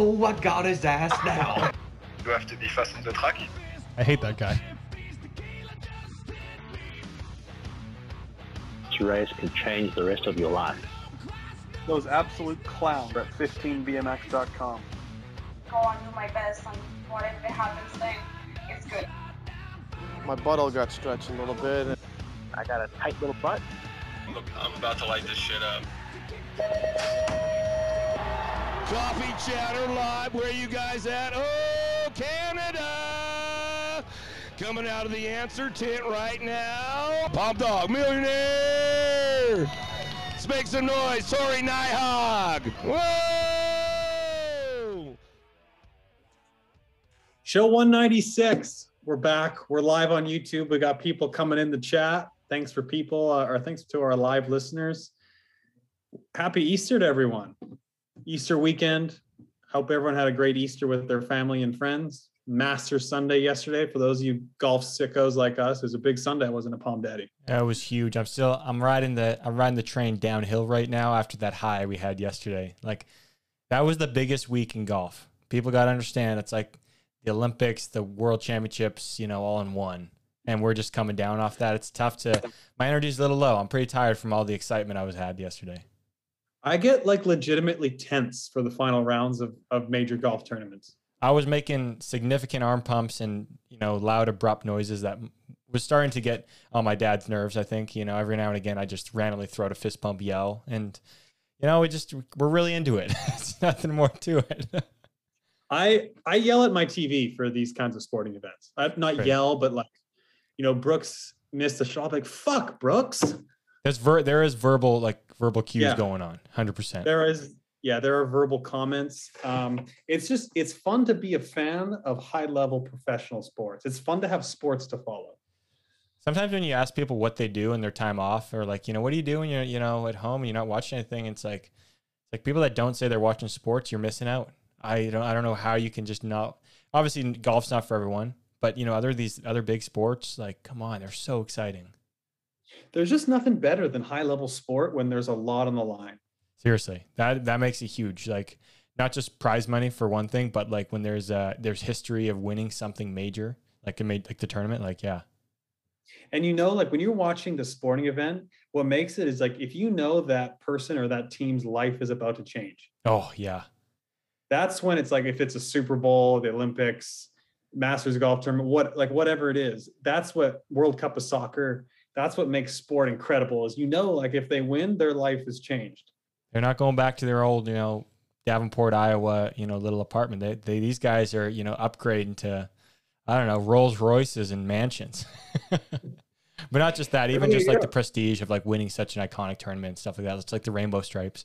Oh, I got his ass now. You have to be fast on the track. I hate that guy. This race can change the rest of your life. Those absolute clowns at 15bmx.com. Go on, do my best, and whatever happens then, it's good. My buttle got stretched a little bit. I got a tight little butt. Look, I'm about to light this shit up. Coffee Chatter Live. Where you guys at? Oh, Canada! Coming out of the answer tent right now. Pop Dog Millionaire! Let's make some noise. Tory Nyhaug! Whoa! Show 196. We're back. We're live on YouTube. We got people coming in the chat. Thanks for people, uh, or thanks to our live listeners. Happy Easter to everyone. Easter weekend. Hope everyone had a great Easter with their family and friends. Master Sunday yesterday for those of you golf sickos like us. It was a big Sunday. I wasn't a Palm Daddy. That was huge. I'm still I'm riding the I'm riding the train downhill right now after that high we had yesterday. Like that was the biggest week in golf. People got to understand it's like the Olympics, the World Championships, you know, all in one. And we're just coming down off that. It's tough to my energy's a little low. I'm pretty tired from all the excitement I was had yesterday. I get like legitimately tense for the final rounds of, of major golf tournaments. I was making significant arm pumps and you know loud abrupt noises that was starting to get on my dad's nerves. I think you know every now and again I just randomly throw out a fist pump yell, and you know we just we're really into it. it's nothing more to it. I I yell at my TV for these kinds of sporting events. I not Right. yell, but like, you know, Brooks missed a shot. I'm like, fuck, Brooks. There's ver- there is verbal like verbal cues Yeah. going on, hundred percent. There is, yeah, there are verbal comments. Um, it's just it's fun to be a fan of high level professional sports. It's fun to have sports to follow. Sometimes when you ask people what they do in their time off, or like you know what do you do when you're you know at home and you're not watching anything, it's like it's like people that don't say they're watching sports, you're missing out. I don't I don't know how you can just not. Obviously, golf's not for everyone, but you know other these other big sports, like come on, they're so exciting. There's just nothing better than high level sport when there's a lot on the line. Seriously, that that makes it huge. Like not just prize money for one thing, but like when there's uh there's history of winning something major, like it made like the tournament. Like yeah, And you know, like when you're watching the sporting event, what makes it is like if you know that person or that team's life is about to change. oh yeah, That's when it's like if it's a Super Bowl, the Olympics, Masters golf tournament, what like whatever it is. That's what World Cup of soccer. That's what makes sport incredible. Is you know, like if they win, their life is changed. they're not going back to their old you know Davenport, Iowa, you know little apartment. They, they these guys are you know upgrading to I don't know Rolls Royces and mansions. But not just that, even just like the prestige of like winning such an iconic tournament and stuff like that. It's like the rainbow stripes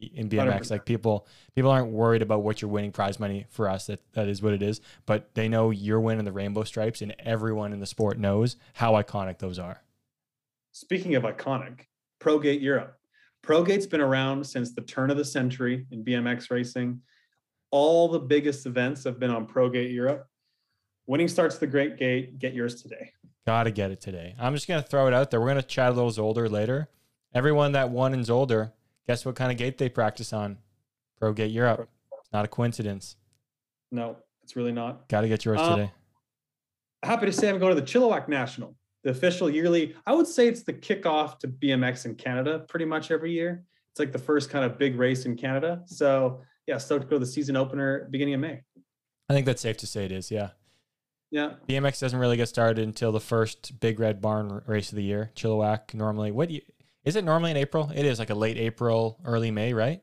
in BMX. 100%. Like people, people aren't worried about what you're winning prize money for us. That that is what it is. But they know you're winning the rainbow stripes, and everyone in the sport knows how iconic those are. Speaking of iconic, ProGate Europe. ProGate's been around since the turn of the century in BMX racing. All the biggest events have been on ProGate Europe. Winning starts the Great Gate. Get yours today. Got to get it today. I'm just gonna throw it out there. We're gonna chat a little Zolder later. Everyone that won in Zolder, guess what kind of gate they practice on? Pro Gate Europe. It's not a coincidence. No, it's really not. Got to get yours Um, today. happy to say I'm going to the Chilliwack National, the official yearly. I would say it's the kickoff to BMX in Canada pretty much every year. It's like the first kind of big race in Canada. So yeah, stoked to go to the season opener beginning of May. I think that's safe to say it is. Yeah. Yeah. BMX doesn't really get started until the first Big Red Barn race of the year. Chilliwack normally. What you, is it normally in April? It is like a late April, early May, right?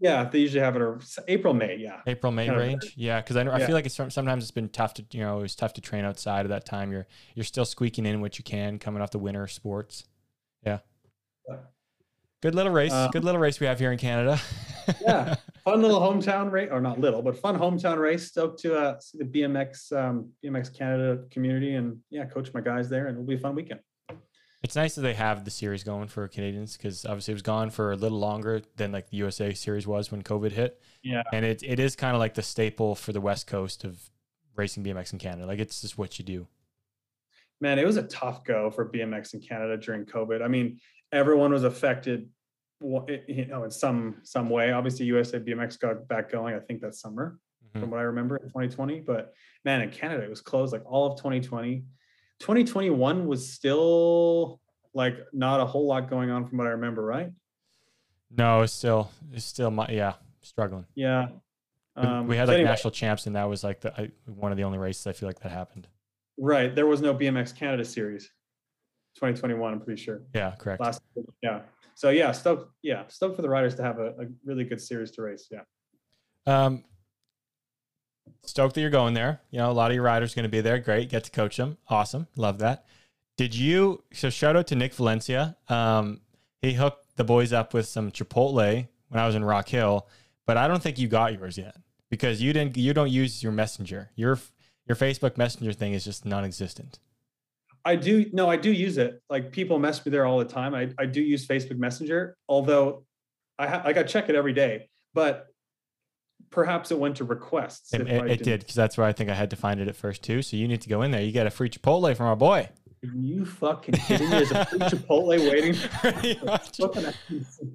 Yeah, they usually have it ar- April, May. Yeah. April May Kind of range. Yeah, because I, know- I feel like it's some- sometimes it's been tough to you know it was tough to train outside of that time. You're you're still squeaking in what you can coming off the winter sports. Yeah. Yeah. Good little race. Uh, Good little race we have here in Canada. Yeah. fun little hometown race, or not little, but fun hometown race. Stoked to uh, see the BMX um, BMX Canada community and yeah, coach my guys there, and it'll be a fun weekend. It's nice that they have the series going for Canadians because obviously it was gone for a little longer than like the USA series was when COVID hit. Yeah. And it, it is kind of like the staple for the West Coast of racing BMX in Canada. Like it's just what you do. man, it was a tough go for BMX in Canada during COVID. I mean, everyone was affected you know, in some some way. Obviously, USA BMX got back going. I think that summer, Mhm. from what I remember, in 2020. But man, in Canada, it was closed like all of 2020. 2021 was still like not a whole lot going on from what I remember, right? No, it's still it's still my yeah struggling. Yeah. We- Um, we had like anyway, national champs, and that was like the I, one of the only races I feel like that happened. right. There was no BMX Canada series. 2021, I'm pretty sure. Yeah, correct. Last, yeah. So yeah, stoked. Yeah, stoked for the riders to have a, a really good series to race. Yeah. Um, stoked that you're going there. You know, a lot of your riders going to be there. Great, get to coach them. Awesome, love that. Did you? So shout out to Nick Valencia. Um, he hooked the boys up with some Chipotle when I was in Rock Hill, but I don't think you got yours yet because you didn't. You don't use your messenger. Your your Facebook Messenger thing is just non-existent. I do no, I do use it. Like people mess me there all the time. I, I do use Facebook Messenger, although I ha- like I check it every day, but perhaps it went to requests. It, it, it didn't- because that's where I think I had to find it at first too. So you need to go in there. You get a free Chipotle from our boy. Are you fucking kidding me? There's a free Chipotle waiting. Pretty much. Fucking-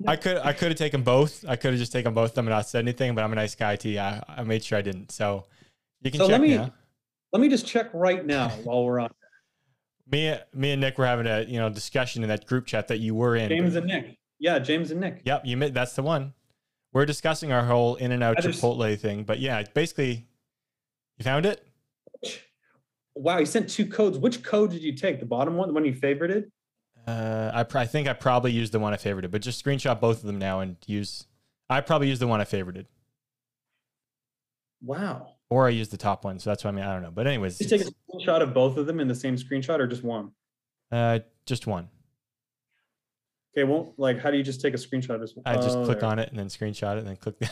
I could I could have taken both. I could have just taken both of them and not said anything, but I'm a nice guy, T. I, I made sure I didn't. So you can So check let me now. let me just check right now while we're on. Me me and Nick were having a you know discussion in that group chat that you were in. James and Nick. Yeah, James and Nick. Yep, you that's the one. We're discussing our whole in and out Chipotle thing, but yeah, basically, you found it. Wow, you sent two codes. Which code did you take? The bottom one, the one you favorited? Uh, I, pr- I think I probably used the one I favorited, but just screenshot both of them now and use. I probably used the one I favorited, Wow. or I used the top one. So that's what I mean. I don't know, but anyways, Just take a screenshot of both of them in the same screenshot or just one? uh, just one. Okay, well, like, how do you just take a screenshot of this? I just Oh, click there. on it and then screenshot it and then click the.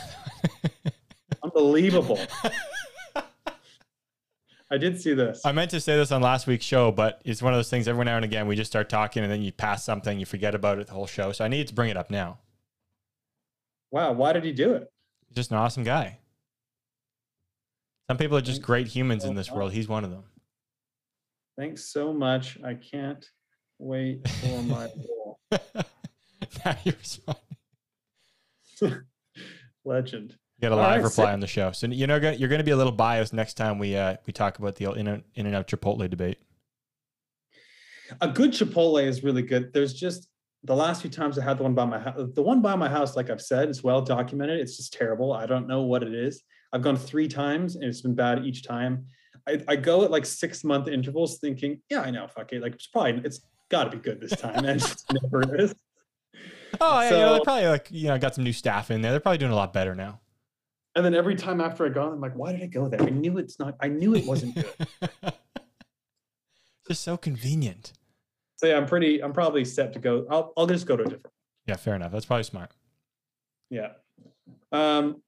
Unbelievable. I did see this. I meant to say this on last week's show, but it's one of those things every now and again we just start talking and then you pass something, you forget about it the whole show. So I need to bring it up now. Wow, why did he do it? He's just an awesome guy. Some people are just Thanks great humans in this world. He's one of them. Thanks so much. I can't wait for my. now you're responding. Legend. You got a live right, reply sick. on the show. So you know you're going to be a little biased next time we uh, we talk about the in and, in and out Chipotle debate. A good Chipotle is really good. There's just the last few times I had the one by my house. The one by my house, like I've said, is well documented. It's just terrible. I don't know what it is. I've gone three times and it's been bad each time. I, I go at like six month intervals thinking, yeah, I know, fuck it. Like it's probably it's got to be good this time, and it never is. Oh, yeah, you know, they So- probably like you know got some new staff in there. They're probably doing a lot better now. And then every time after I go, I'm like, why did I go there? I knew it's not. I knew it wasn't good. just so convenient. so yeah, I'm pretty. I'm probably set to go. I'll I'll just go to a different. Yeah, fair enough. That's probably smart. Yeah. Um,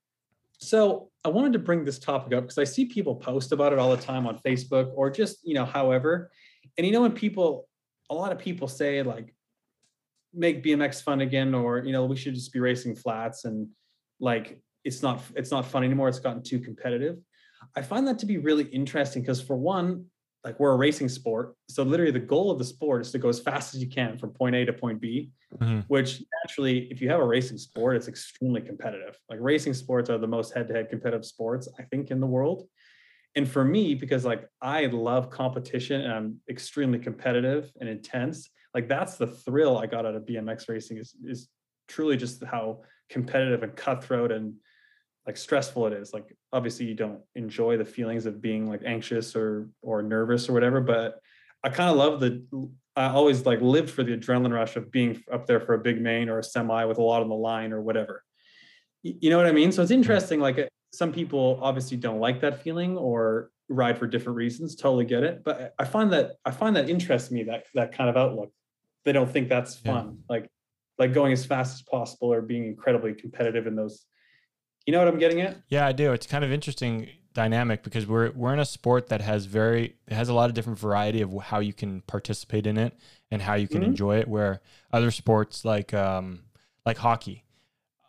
so I wanted to bring this topic up because I see people post about it all the time on Facebook or just, you know, however. And you know, when people, a lot of people say like, make BMX fun again, or you know, we should just be racing flats and like it's not it's not fun anymore. It's gotten too competitive. I find that to be really interesting because for one, like we're a racing sport. So literally the goal of the sport is to go as fast as you can from point A to point B Mhm. which naturally, if you have a racing sport, it's extremely competitive. Like racing sports are the most head-to-head competitive sports, I think, in the world. And for me, because like I love competition and I'm extremely competitive and intense, like that's the thrill I got out of BMX racing is is truly just how competitive and cutthroat and like stressful it is. Like obviously you don't enjoy the feelings of being like anxious or or nervous or whatever, but I kind of love the I always like lived for the adrenaline rush of being up there for a big main or a semi with a lot on the line or whatever. You know what I mean? So it's mm-hmm. interesting. Like some people obviously don't like that feeling or ride for different reasons. Totally get it. But I find that I find that interests me that that kind of outlook. They don't think that's Yeah. fun. Like like going as fast as possible or being incredibly competitive in those. You know what I'm getting at? Yeah, I do. It's kind of interesting dynamic because we're we're in a sport that has very it has a lot of different variety of how you can participate in it and how you can Mhm. enjoy it. Where other sports like um like hockey,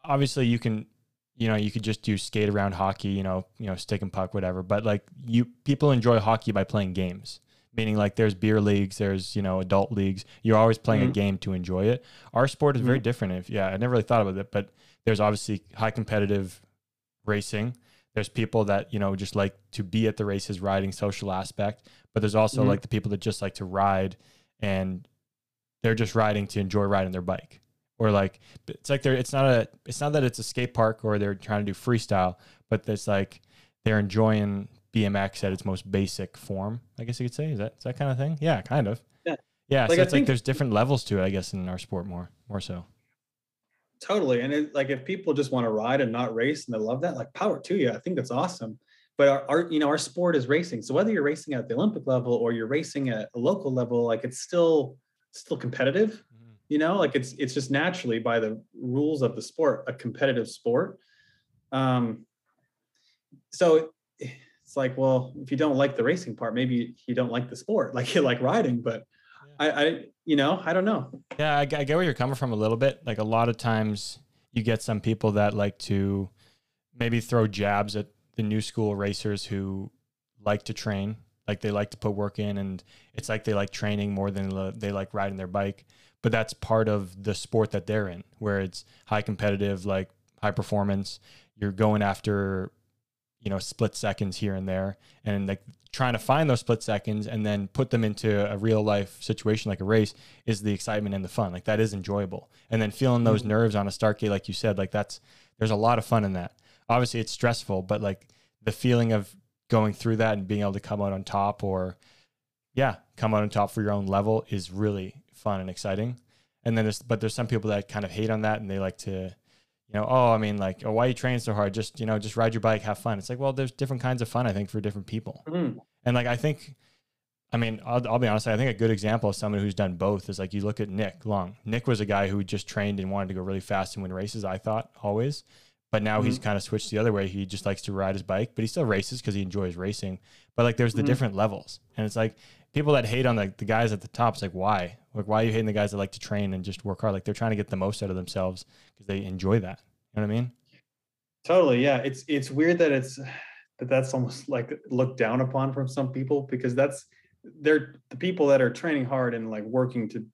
obviously you can you know you could just do skate around hockey, you know you know stick and puck whatever. But like you people enjoy hockey by playing games meaning like there's beer leagues, there's you know adult leagues. You're always playing Mhm. a game to enjoy it. Our sport is very different. If yeah, I never really thought about it, but there's obviously high competitive racing. There's people that you know just like to be at the races, riding social aspect. But there's also Mhm. like the people that just like to ride, and they're just riding to enjoy riding their bike. Or like it's like they're it's not a it's not that it's a skate park or they're trying to do freestyle, but it's like they're enjoying BMX at its most basic form. I guess you could say is that is that kind of thing. Yeah, kind of. Yeah. Yeah. Like, so I it's like there's different levels to it. I guess in our sport more more so. Totally. And it, like if people just want to ride and not race and they love that, like power to you. I think that's awesome. But our, our you know, our sport is racing. So whether you're racing at the Olympic level or you're racing at a local level, like it's still still competitive. You know, like it's it's just naturally by the rules of the sport, a competitive sport. Um so it's like, well, if you don't like the racing part, maybe you don't like the sport, like you like riding, but I, I you know, I don't know. Yeah, I, I get where you're coming from a little bit. Like a lot of times, you get some people that like to maybe throw jabs at the new school racers who like to train, like they like to put work in, and it's like they like training more than they like riding their bike. But that's part of the sport that they're in, where it's high competitive, like high performance. You're going after, you know, split seconds here and there, and like trying to find those split seconds and then put them into a real life situation like a race is the excitement and the fun. Like that is enjoyable. And then feeling those mm-hmm. nerves on a start gate, like you said, like that's there's a lot of fun in that. Obviously it's stressful, but like the feeling of going through that and being able to come out on top or yeah, come out on top for your own level is really fun and exciting. And then there's but there's some people that kind of hate on that and they like to you know, oh, I mean, like, oh, why you train so hard? Just, you know, just ride your bike, have fun. It's like, well, there's different kinds of fun, I think, for different people. Mhm. And like, I think, I mean, I'll, I'll be honest, I think a good example of someone who's done both is like, you look at Nick Long. Nick was a guy who just trained and wanted to go really fast and win races, I thought, always. But now he's kind of switched the other way. He just likes to ride his bike, but he still races because he enjoys racing. But like, there's the Mhm. different levels. And it's like, people that hate on like the guys at the top, it's like, why? Like, why are you hating the guys that like to train and just work hard? Like, they're trying to get the most out of themselves because they enjoy that. You know what I mean? Totally, yeah. It's it's weird that it's that that's almost like looked down upon from some people because that's they're the people that are training hard and like working to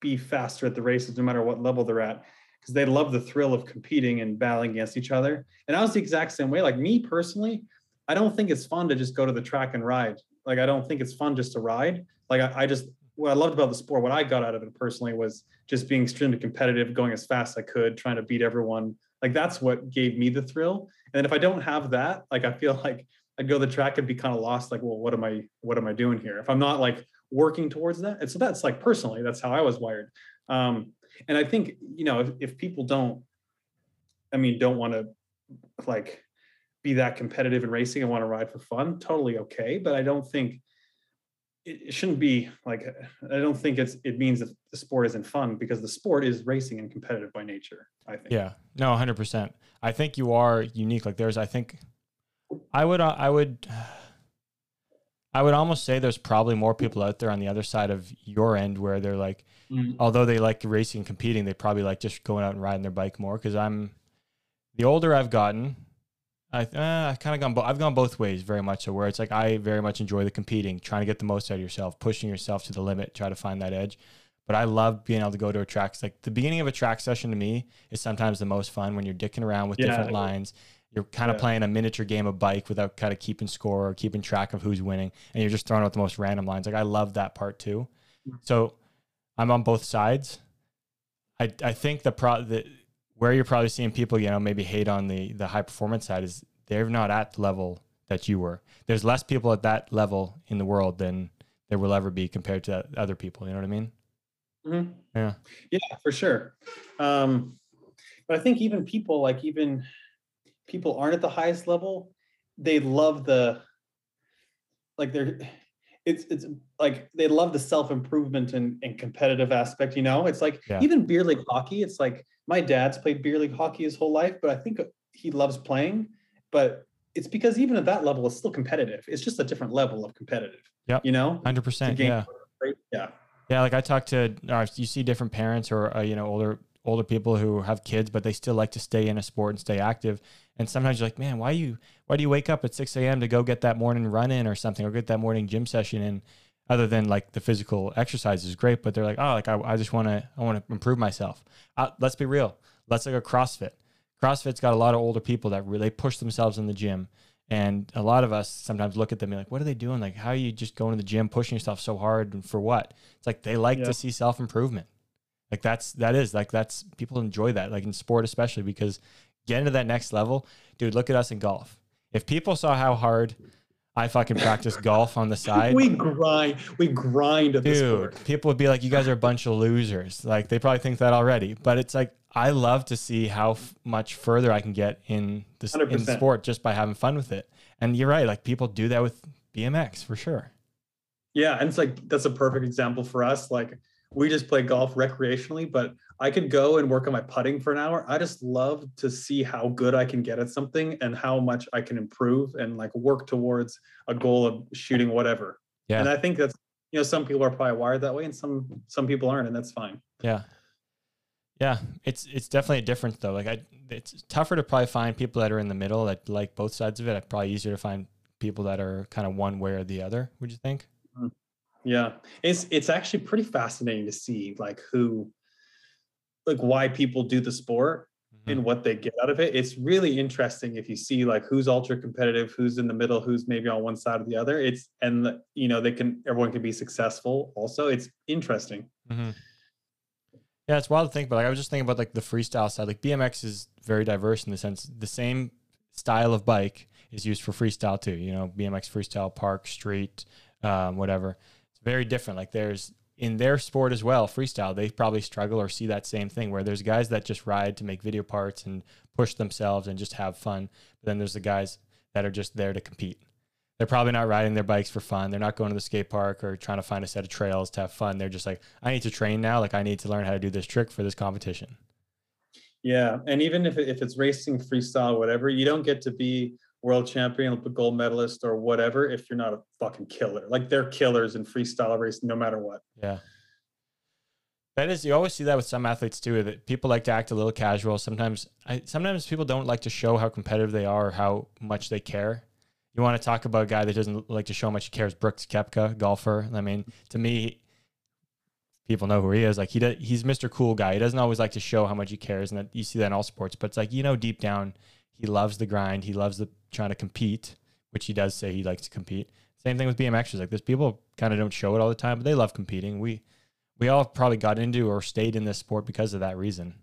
be faster at the races no matter what level they're at because they love the thrill of competing and battling against each other. And I was the exact same way. Like me personally, I don't think it's fun to just go to the track and ride. Like I don't think it's fun just to ride. Like I, I just what I loved about the sport, what I got out of it personally was just being extremely competitive, going as fast as I could, trying to beat everyone. Like that's what gave me the thrill. And if I don't have that, like I feel like I'd go to the track and be kind of lost. Like, well, what am I, what am I doing here? If I'm not like working towards that. And so that's like personally, that's how I was wired. Um, and I think, you know, if, if people don't, I mean, don't want to like be that competitive in racing and want to ride for fun, totally okay. But I don't think it, shouldn't be like I don't think it's it means that the sport isn't fun because the sport is racing and competitive by nature. I think. Yeah, no, hundred percent. I think you are unique. Like there's, I think, I would, uh, I would, I would almost say there's probably more people out there on the other side of your end where they're like, Mm. although they like racing and competing, they probably like just going out and riding their bike more. Because I'm, the older I've gotten, I uh, I've kind of gone. Bo- I've gone both ways very much. So where it's like I very much enjoy the competing, trying to get the most out of yourself, pushing yourself to the limit, try to find that edge. But I love being able to go to a track. It's like the beginning of a track session to me is sometimes the most fun when you're dicking around with Yeah. different lines. You're kind of Yeah. playing a miniature game of bike without kind of keeping score or keeping track of who's winning, and you're just throwing out the most random lines. Like I love that part too. So I'm on both sides. I I think the pro the where you're probably seeing people, you know, maybe hate on the the high performance side is they're not at the level that you were. There's less people at that level in the world than there will ever be compared to other people. You know what I mean? Mhm. Yeah. Yeah, for sure. Um, but I think even people like even people aren't at the highest level, they love the like they're it's it's like they love the self-improvement and, and competitive aspect, you know? It's like Yeah. even beer league hockey, it's like my dad's played beer league hockey his whole life, but I think he loves playing, but it's because even at that level, it's still competitive. It's just a different level of competitive. Yeah, You know? hundred percent. Yeah. Yeah. Yeah, like I talk to, or you see different parents or uh, you know older older people who have kids, but they still like to stay in a sport and stay active. And sometimes you're like, man, why you why do you wake up at six a.m. to go get that morning run in or something, or get that morning gym session in? other than like the physical exercise is great, but they're like, oh, like I, I just want to, I want to improve myself. Uh, let's be real. Let's like a CrossFit. CrossFit's got a lot of older people that really push themselves in the gym. And a lot of us sometimes look at them and like, what are they doing? Like, how are you just going to the gym, pushing yourself so hard and for what? It's like they like Yeah. to see self improvement. Like that's that is like that's people enjoy that, like in sport especially because getting to that next level, dude. Look at us in golf. If people saw how hard I fucking practice golf on the side, we grind. We grind at this dude, people would be like, "You guys are a bunch of losers." Like they probably think that already, but it's like I love to see how f- much further I can get in this in 100%. sport just by having fun with it. And you're right, like people do that with BMX for sure. Yeah, and it's like that's a perfect example for us. Like we just play golf recreationally, but I could go and work on my putting for an hour. I just love to see how good I can get at something and how much I can improve and like work towards a goal of shooting whatever. Yeah. And I think that's you know some people are probably wired that way and some some people aren't and that's fine. Yeah. Yeah, it's it's definitely a difference though. Like I, it's tougher to probably find people that are in the middle that like both sides of it. It's probably easier to find people that are kind of one way or the other. Would you think? Hmm. Yeah. It's it's actually pretty fascinating to see like who like why people do the sport Mm-hmm. and what they get out of it. It's really interesting if you see like who's ultra competitive, who's in the middle, who's maybe on one side or the other. It's and you know they can everyone can be successful. Also, it's interesting. Mm-hmm. Yeah, it's wild to think, but like I was just thinking about like the freestyle side. Like BMX is very diverse in the sense the same style of bike is used for freestyle too. You know, BMX freestyle, park, street, um, whatever. It's very different. Like there's in their sport as well, freestyle. They probably struggle or see that same thing where there's guys that just ride to make video parts and push themselves and just have fun. But then there's the guys that are just there to compete. They're probably not riding their bikes for fun. They're not going to the skate park or trying to find a set of trails to have fun. They're just like, I need to train now. Like I need to learn how to do this trick for this competition. Yeah, and even if if it's racing, freestyle, whatever, you don't get to be world champion, Olympic gold medalist, or whatever if you're not a fucking killer. Like they're killers in freestyle racing, no matter what. Yeah. That is, you always see that with some athletes too. That people like to act a little casual. Sometimes, I, sometimes people don't like to show how competitive they are or how much they care. You want to talk about a guy that doesn't like to show how much he cares. Brooks Koepka, golfer. I mean, to me, people know who he is. Like he does, he's Mr. Cool guy. He doesn't always like to show how much he cares, and that you see that in all sports. But it's like you know, deep down, he loves the grind. He loves the trying to compete, which he does say he likes to compete. Same thing with BMXers. Like this, people kind of don't show it all the time, but they love competing. We we all probably got into or stayed in this sport because of that reason.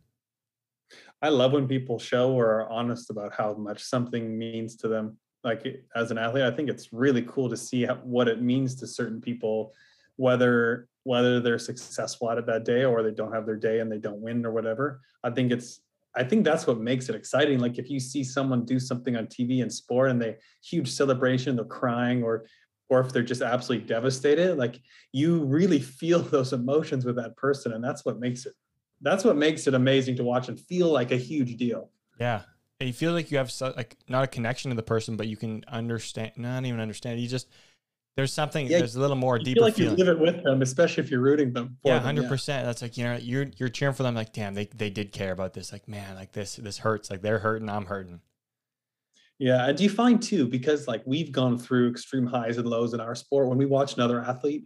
I love when people show or are honest about how much something means to them. Like as an athlete, I think it's really cool to see how, what it means to certain people, whether whether they're successful at it that day or they don't have their day and they don't win or whatever. I think it's I think that's what makes it exciting. Like if you see someone do something on TV and sport and they huge celebration, they're crying or or if they're just absolutely devastated, like you really feel those emotions with that person. And that's what makes it that's what makes it amazing to watch and feel like a huge deal. Yeah. And you feel like you have so, like not a connection to the person, but you can understand, not even understand. You just there's something. Yeah, there's a little more deeper feel like feeling. you live it with them, especially if you're rooting them. For yeah, them, hundred percent. That's like you know you're you're cheering for them. Like damn, they they did care about this. Like man, like this this hurts. Like they're hurting, I'm hurting. Yeah, and do you find too because like we've gone through extreme highs and lows in our sport when we watch another athlete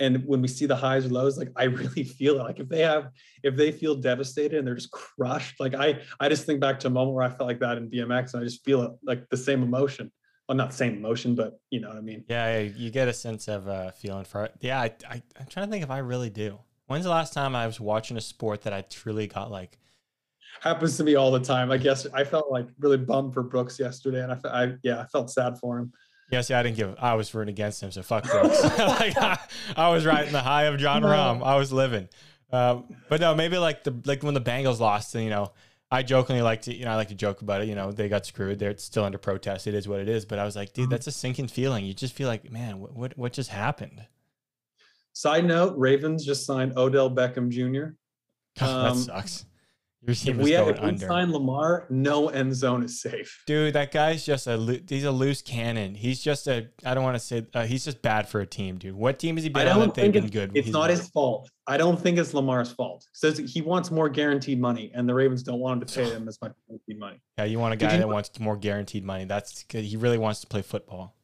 and when we see the highs or lows like I really feel it. like if they have if they feel devastated and they're just crushed like I I just think back to a moment where I felt like that in BMX and I just feel it like the same emotion. Well, not same emotion, but you know what I mean. Yeah, yeah, you get a sense of uh, feeling for it. Yeah, I, I I'm trying to think if I really do. When's the last time I was watching a sport that I truly got like Happens to me all the time. I guess I felt like really bummed for Brooks yesterday, and I, I yeah I felt sad for him. Yeah, see, I didn't give. I was rooting against him, so fuck Brooks. like I, I was riding the high of Jon No. Rahm. I was living. Um, but no, maybe like the like when the Bengals lost, you know, I jokingly like to, you know, I like to joke about it. You know, they got screwed. They're still under protest. It is what it is. But I was like, dude, that's a sinking feeling. You just feel like, man, what what, what just happened? Side note: Ravens just signed Odell Beckham Jr. God, that Um, sucks. Your If team is we had going to under. sign Lamar, no end zone is safe. Dude, that guy's just a loo- he's a loose cannon. He's just a I don't want to say uh, he's just bad for a team, dude. What team has he been on don't that they've think been it's, good? it's He's not won. his fault. I don't think it's Lamar's fault. Says he wants more guaranteed money, and the Ravens don't want him to pay him as much guaranteed money. Yeah, you want a guy that wants more guaranteed money. That's good. He really wants to play football.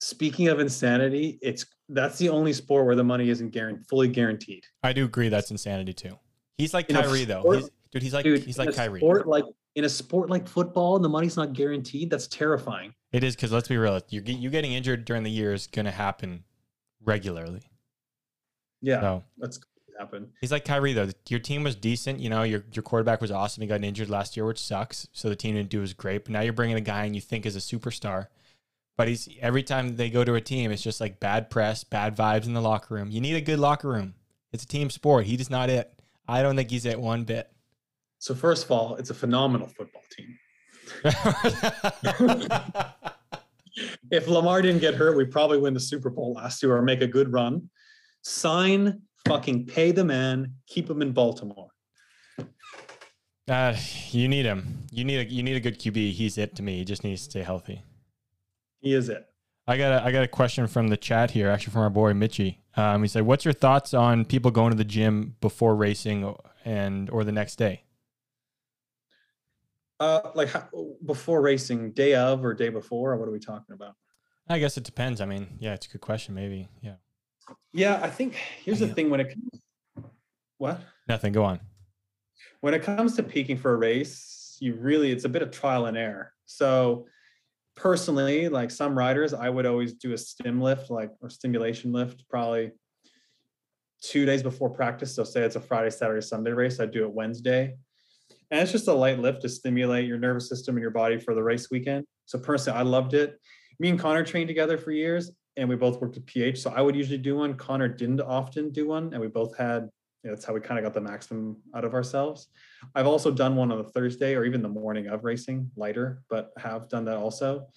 speaking of insanity, it's that's the only sport where the money isn't guaranteed, fully guaranteed. I do agree that's insanity too. He's like Kyrie though. He's, dude, he's like Dude, he's like Kyrie. Sport like in a sport like football, and the money's not guaranteed. That's terrifying. It is because let's be real. You get you getting injured during the year is gonna happen regularly. Yeah, So that's happen. he's like Kyrie though. Your team was decent. You know, your your quarterback was awesome. He got injured last year, which sucks. So the team didn't do as great. But now you're bringing a guy and you think is a superstar. But he's every time they go to a team, it's just like bad press, bad vibes in the locker room. You need a good locker room. It's a team sport. He is not it. I don't think he's it one bit. So first of all, it's a phenomenal football team. If Lamar didn't get hurt, we probably win the Super Bowl last year or make a good run. Sign, fucking pay the man, keep him in Baltimore. uh, you need him. You need a you need a good QB. He's it to me. He just needs to stay healthy. He is it. I got a, I got a question from the chat here, actually from our boy Mitchy. Um, he said, "What's your thoughts on people going to the gym before racing and or the next day?" Uh, like how, before racing, day of or day before, or what are we talking about? I guess it depends. I mean, yeah, it's a good question. Maybe, yeah. Yeah, I think here's the thing when it comes. What? Nothing. Go on. when it comes to peaking for a race, you really it's a bit of trial and error. So personally, like some riders, I would always do a stim lift, like or stimulation lift, probably two days before practice. So say it's a Friday, Saturday, Sunday race, I do it Wednesday. And it's just a light lift to stimulate your nervous system and your body for the race weekend. So personally, I loved it. Me and Connor trained together for years and we both worked at PH. So I would usually do one. Connor didn't often do one, and we both had you know, that's how we kind of got the maximum out of ourselves. I've also done one on the Thursday or even the morning of racing, lighter, but have done that also.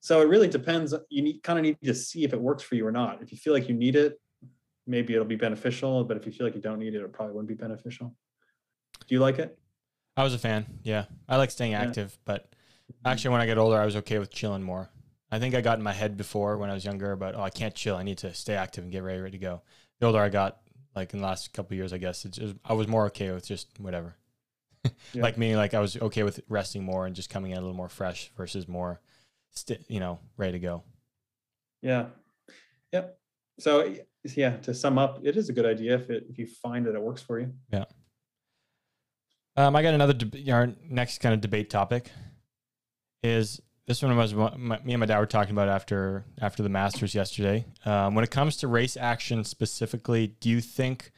So it really depends. You need kind of need to see if it works for you or not. If you feel like you need it, maybe it'll be beneficial. But if you feel like you don't need it, it probably wouldn't be beneficial. Do you like it? I was a fan. Yeah, I like staying Yeah. active, but actually, when I got older, I was okay with chilling more. I think I got in my head before when I was younger, but oh, I can't chill. I need to stay active and get ready, ready to go. The older I got, like in the last couple of years, I guess it's just, I was more okay with just whatever. Yeah. Like me, like I was okay with resting more and just coming in a little more fresh versus more, sti you know, ready to go. Yeah. Yep. So yeah, to sum up, it is a good idea if it if you find that it works for you. Um, I got another. Our next kind of debate topic is this one was me and my dad were talking about after after the Masters yesterday. Um, when it comes to race action specifically, do you think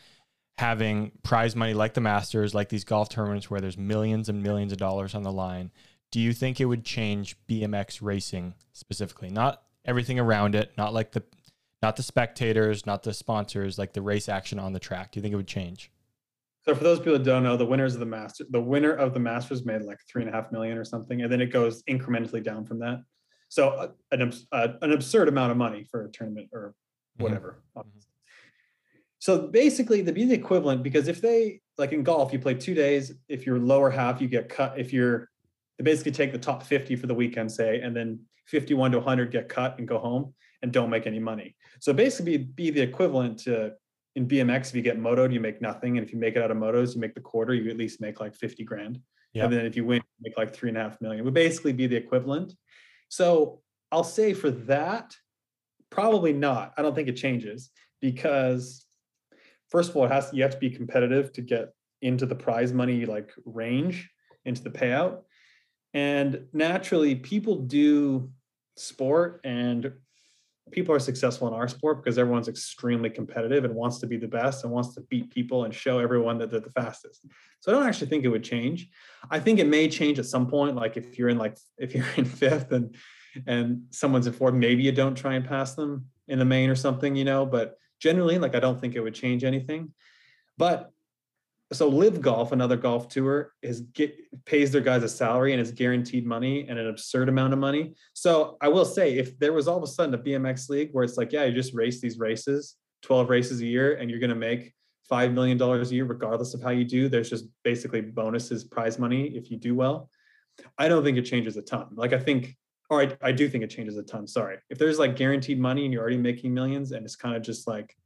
having prize money like the Masters, like these golf tournaments where there's millions and millions of dollars on the line, do you think it would change BMX racing specifically? Not everything around it, not like the not the spectators, not the sponsors, like the race action on the track. Do you think it would change? So for those people that don't know, the winners of the master, the winner of the Masters made like three and a half million or something, and then it goes incrementally down from that. So uh, an uh, an absurd amount of money for a tournament or whatever. So basically, the be the equivalent because if they like in golf, you play two days. If you're lower half, you get cut. If you're they basically take the top 50 for the weekend, say, and then 51 to 100 get cut and go home and don't make any money. So basically, be the equivalent to in BMX, if you get motoed, you make nothing. And if you make it out of motos, you make the quarter, you at least make like 50 grand. Yeah. And then if you win, you make like three and a half million. It would basically be the equivalent. So I'll say for that, probably not. I don't think it changes because first of all, it has you have to be competitive to get into the prize money like range, into the payout. And naturally, people do sport and people are successful in our sport because everyone's extremely competitive and wants to be the best and wants to beat people and show everyone that they're the fastest. So I don't actually think it would change. I think it may change at some point. Like if you're in like if you're in fifth and and someone's in fourth, maybe you don't try and pass them in the main or something, you know. But generally, like I don't think it would change anything. But so LIV golf another golf tour is get pays their guys a salary and is guaranteed money and an absurd amount of money. So i will say if there was all of a sudden a bmx league where it's like yeah you just race these races 12 races a year and you're going to make $5 million a year regardless of how you do there's just basically bonuses prize money if you do well. I don't think it changes a ton. Like i think or I, I do think it changes a ton sorry. If there's like guaranteed money and you're already making millions and it's kind of just like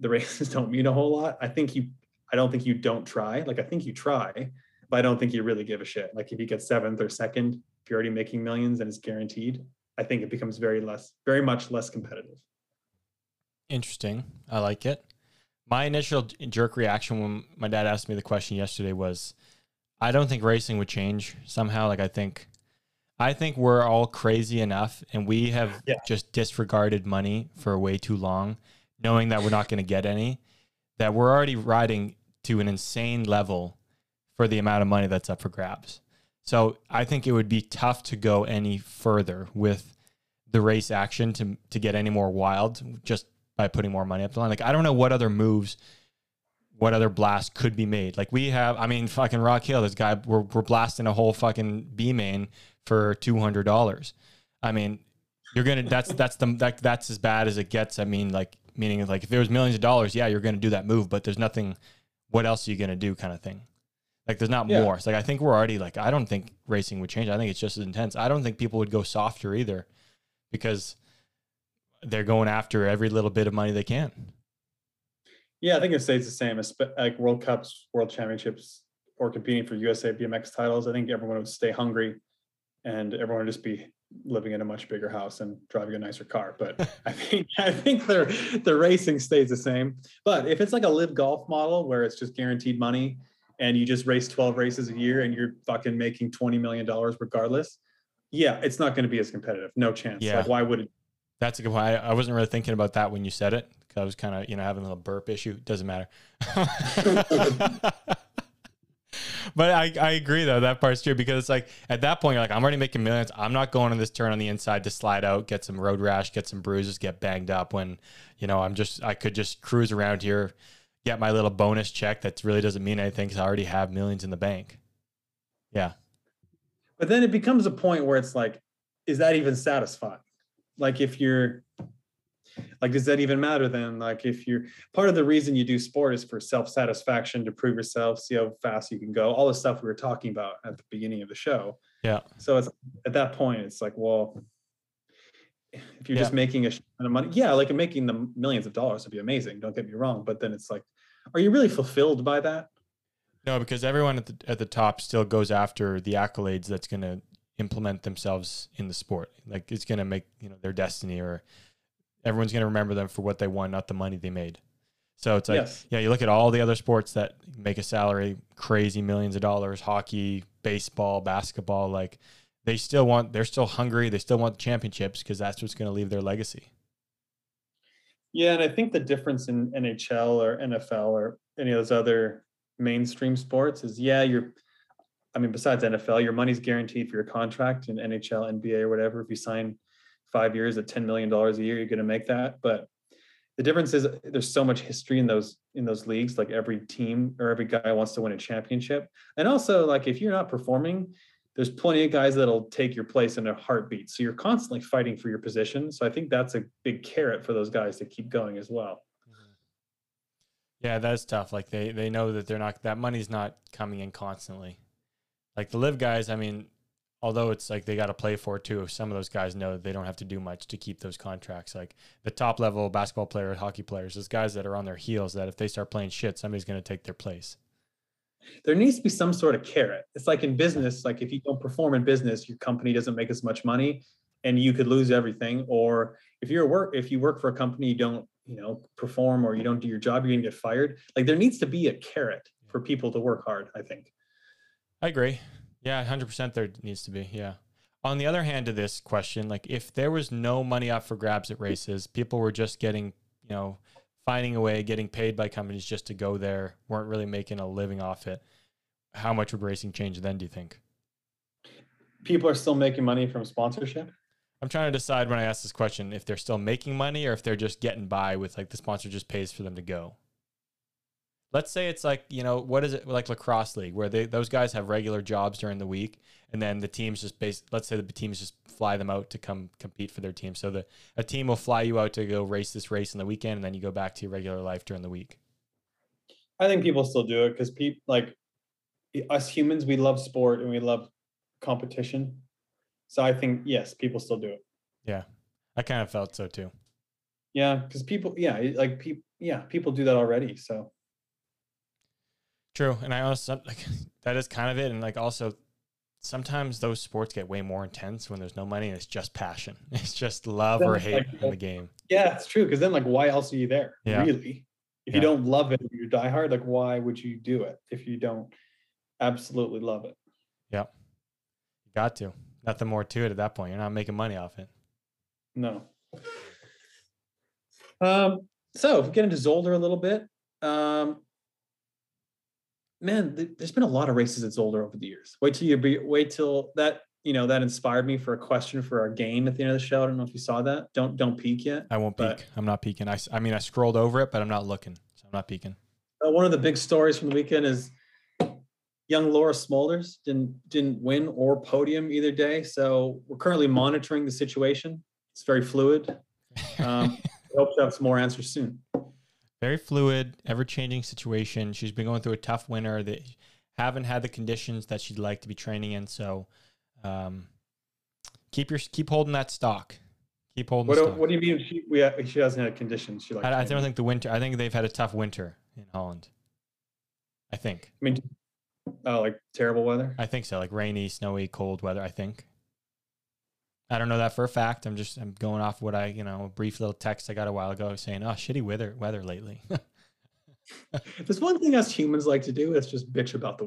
the races don't mean a whole lot i think you I don't think you don't try. Like I think you try, but I don't think you really give a shit. Like if you get seventh or second, if you're already making millions and it's guaranteed, I think it becomes very less, very much less competitive. Interesting. I like it. My initial jerk reaction when my dad asked me the question yesterday was, I don't think racing would change somehow. Like I think, I think we're all crazy enough, and we have Yeah. just disregarded money for way too long, knowing that we're not going to get any. That we're already riding to an insane level for the amount of money that's up for grabs. So I think it would be tough to go any further with the race action to to get any more wild just by putting more money up the line. Like I don't know what other moves, what other blast could be made. Like we have, I mean, fucking Rock Hill, this guy, we're we're blasting a whole fucking B main for two hundred dollars. I mean, you're gonna that's that's the that, that's as bad as it gets. I mean, like meaning like if there was millions of dollars, yeah, you're gonna do that move, but there's nothing. What else are you gonna do, kind of thing. Like there's not Yeah. more. It's like I think we're already like I don't think racing would change. I think it's just as intense. I don't think people would go softer either, because they're going after every little bit of money they can. Yeah, I think it stays the same. Like World Cups, World Championships, or competing for USA BMX titles. I think everyone would stay hungry, and everyone would just be living in a much bigger house and driving a nicer car. But I think I think the the racing stays the same. But if it's like a LIV golf model where it's just guaranteed money, and you just race twelve races a year, and you're fucking making twenty million dollars regardless. Yeah, it's not going to be as competitive. No chance. Yeah. Like, why would it? That's a good point. I, I wasn't really thinking about that when you said it because I was kind of you know having a little burp issue. Doesn't matter. but I, I agree though that part's true because it's like at that point you're like I'm already making millions. I'm not going on this turn on the inside to slide out, get some road rash, get some bruises, get banged up. When you know I'm just I could just cruise around here, get my little bonus check that really doesn't mean anything because I already have millions in the bank. Yeah, But then it becomes a point where it's like, is that even satisfying? Like if you're like, does that even matter then? Like if you're part of the reason you do sport is for self-satisfaction to prove yourself, see how fast you can go, all the stuff we were talking about at the beginning of the show. yeah. So it's at that point, it's like, well, if you're just making a shit ton of money, yeah, like making the millions of dollars would be amazing. Don't get me wrong, but then it's like, are you really fulfilled by that? No, because everyone at the at the top still goes after the accolades that's going to implement themselves in the sport. Like it's going to make you know their destiny, or everyone's going to remember them for what they won, not the money they made. So it's like, Yes. yeah, you look at all the other sports that make a salary crazy millions of dollars, hockey, baseball, basketball, like they still want, they're still hungry. They still want the championships because that's what's going to leave their legacy. Yeah, and I think the difference in NHL or NFL or any of those other mainstream sports is yeah, you're I mean, besides NFL, your money's guaranteed for your contract in NHL, NBA, or whatever. If you sign five years at $10 million a year, you're gonna make that. But the difference is there's so much history in those in those leagues. Like every team or every guy wants to win a championship. And also, like if you're not performing, there's plenty of guys that'll take your place in a heartbeat. So you're constantly fighting for your position. So I think that's a big carrot for those guys to keep going as well. Mm-hmm. Yeah, that's tough. Like they they know that they're not that money's not coming in constantly. Like the LIV guys, I mean, although it's like they got to play for it too. Some of those guys know they don't have to do much to keep those contracts. Like the top level basketball players, hockey players, those guys that are on their heels. That if they start playing shit, somebody's going to take their place. There needs to be some sort of carrot. It's like in business, like if you don't perform in business, your company doesn't make as much money and you could lose everything. Or if you're work, if you work for a company, you don't, you know, perform or you don't do your job, you're gonna get fired. Like there needs to be a carrot for people to work hard, I think. I agree. Yeah, hundred percent. There needs to be. Yeah. On the other hand of this question, like if there was no money up for grabs at races, people were just getting, you know, finding a way, getting paid by companies just to go there, weren't really making a living off it. How much would racing change then? Do you think? People are still making money from sponsorship. I'm trying to decide when I ask this question if they're still making money or if they're just getting by with like the sponsor just pays for them to go. Let's say it's like, you know, what is it like lacrosse league where they those guys have regular jobs during the week and then the teams just base let's say the teams just fly them out to come compete for their team. So the a team will fly you out to go race this race in the weekend and then you go back to your regular life during the week. I think people still do it because people like us humans, we love sport and we love competition. So I think yes, people still do it. Yeah. I kind of felt so too. Yeah, because people, yeah, like people, yeah, people do that already. So True, and I also like that is kind of it, and like also sometimes those sports get way more intense when there's no money and it's just passion. It's just love or hate like, in the game. Yeah, it's true. Because then, like, why else are you there? Yeah. Really? If Yeah. you don't love it, you die hard. Like, why would you do it if you don't absolutely love it? Yeah, You got to. Nothing more to it at that point. You're not making money off it. No. Um, so if we get into Zolder a little bit, um, man, th- there's been a lot of races at Zolder over the years. Wait till you be wait till that you know that inspired me for a question for our game at the end of the show. I don't know if you saw that. Don't don't peek yet. I won't peek. I'm not peeking. I I mean, I scrolled over it, but I'm not looking. So I'm not peeking. Uh, one of the big stories from the weekend is young Laura Smulders didn't didn't win or podium either day. So we're currently monitoring the situation. It's very fluid. Um, I hope to have some more answers soon. Very fluid, ever changing situation. She's been going through a tough winter that haven't had the conditions that she'd like to be training in. So um, keep your keep holding that stock. Keep holding What, the do- stock. what do you mean she we she hasn't had conditions? She like I, I don't think the winter. I think they've had a tough winter in Holland. I think. I mean, oh, like terrible weather. I think so. Like rainy, snowy, cold weather. I think. I don't know that for a fact. I'm just I'm going off what I you know a brief little text I got a while ago saying oh shitty weather weather lately. There's one thing us humans like to do is just bitch about the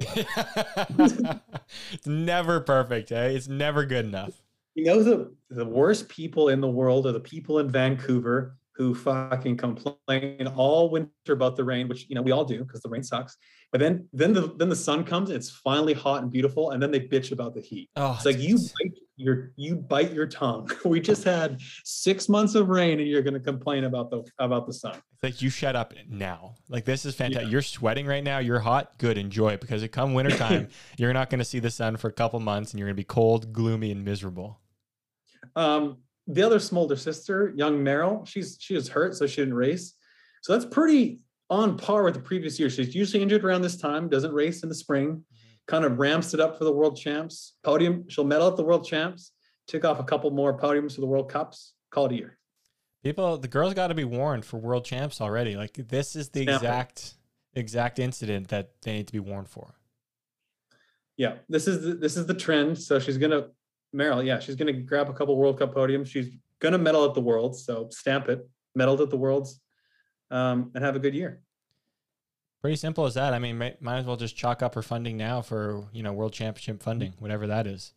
weather. it's never perfect. Eh? It's never good enough. you know the the worst people in the world are the people in Vancouver who fucking complain all winter about the rain, which you know we all do because the rain sucks. But then then the then the sun comes, it's finally hot and beautiful, and then they bitch about the heat. Oh, It's like you bite your you bite your tongue. We just had six months of rain, and you're going to complain about the about the sun. It's like you shut up now. Like this is fantastic. You're sweating right now. You're hot. Good. Enjoy it because it come wintertime, you're not going to see the sun for a couple months and you're going to be cold, gloomy, and miserable. Um, the other Smulder sister, young Merel, she's she was hurt, so she didn't race. So that's pretty on par with the previous year. She's usually injured around this time, doesn't race in the spring, mm-hmm. kind of ramps it up for the world champs. Podium, she'll medal at the world champs, tick off a couple more podiums for the World Cups, call it a year. People, the girls got to be warned for world champs already. Like this is the it. exact exact incident that they need to be warned for. Yeah, this is the, this is the trend. So she's gonna Merel, yeah, she's gonna grab a couple World Cup podiums. She's gonna medal at the Worlds, so stamp it, medaled at the Worlds, um, and have a good year. Pretty simple as that. I mean, may, might as well just chalk up her funding now for you know world championship funding, whatever that is.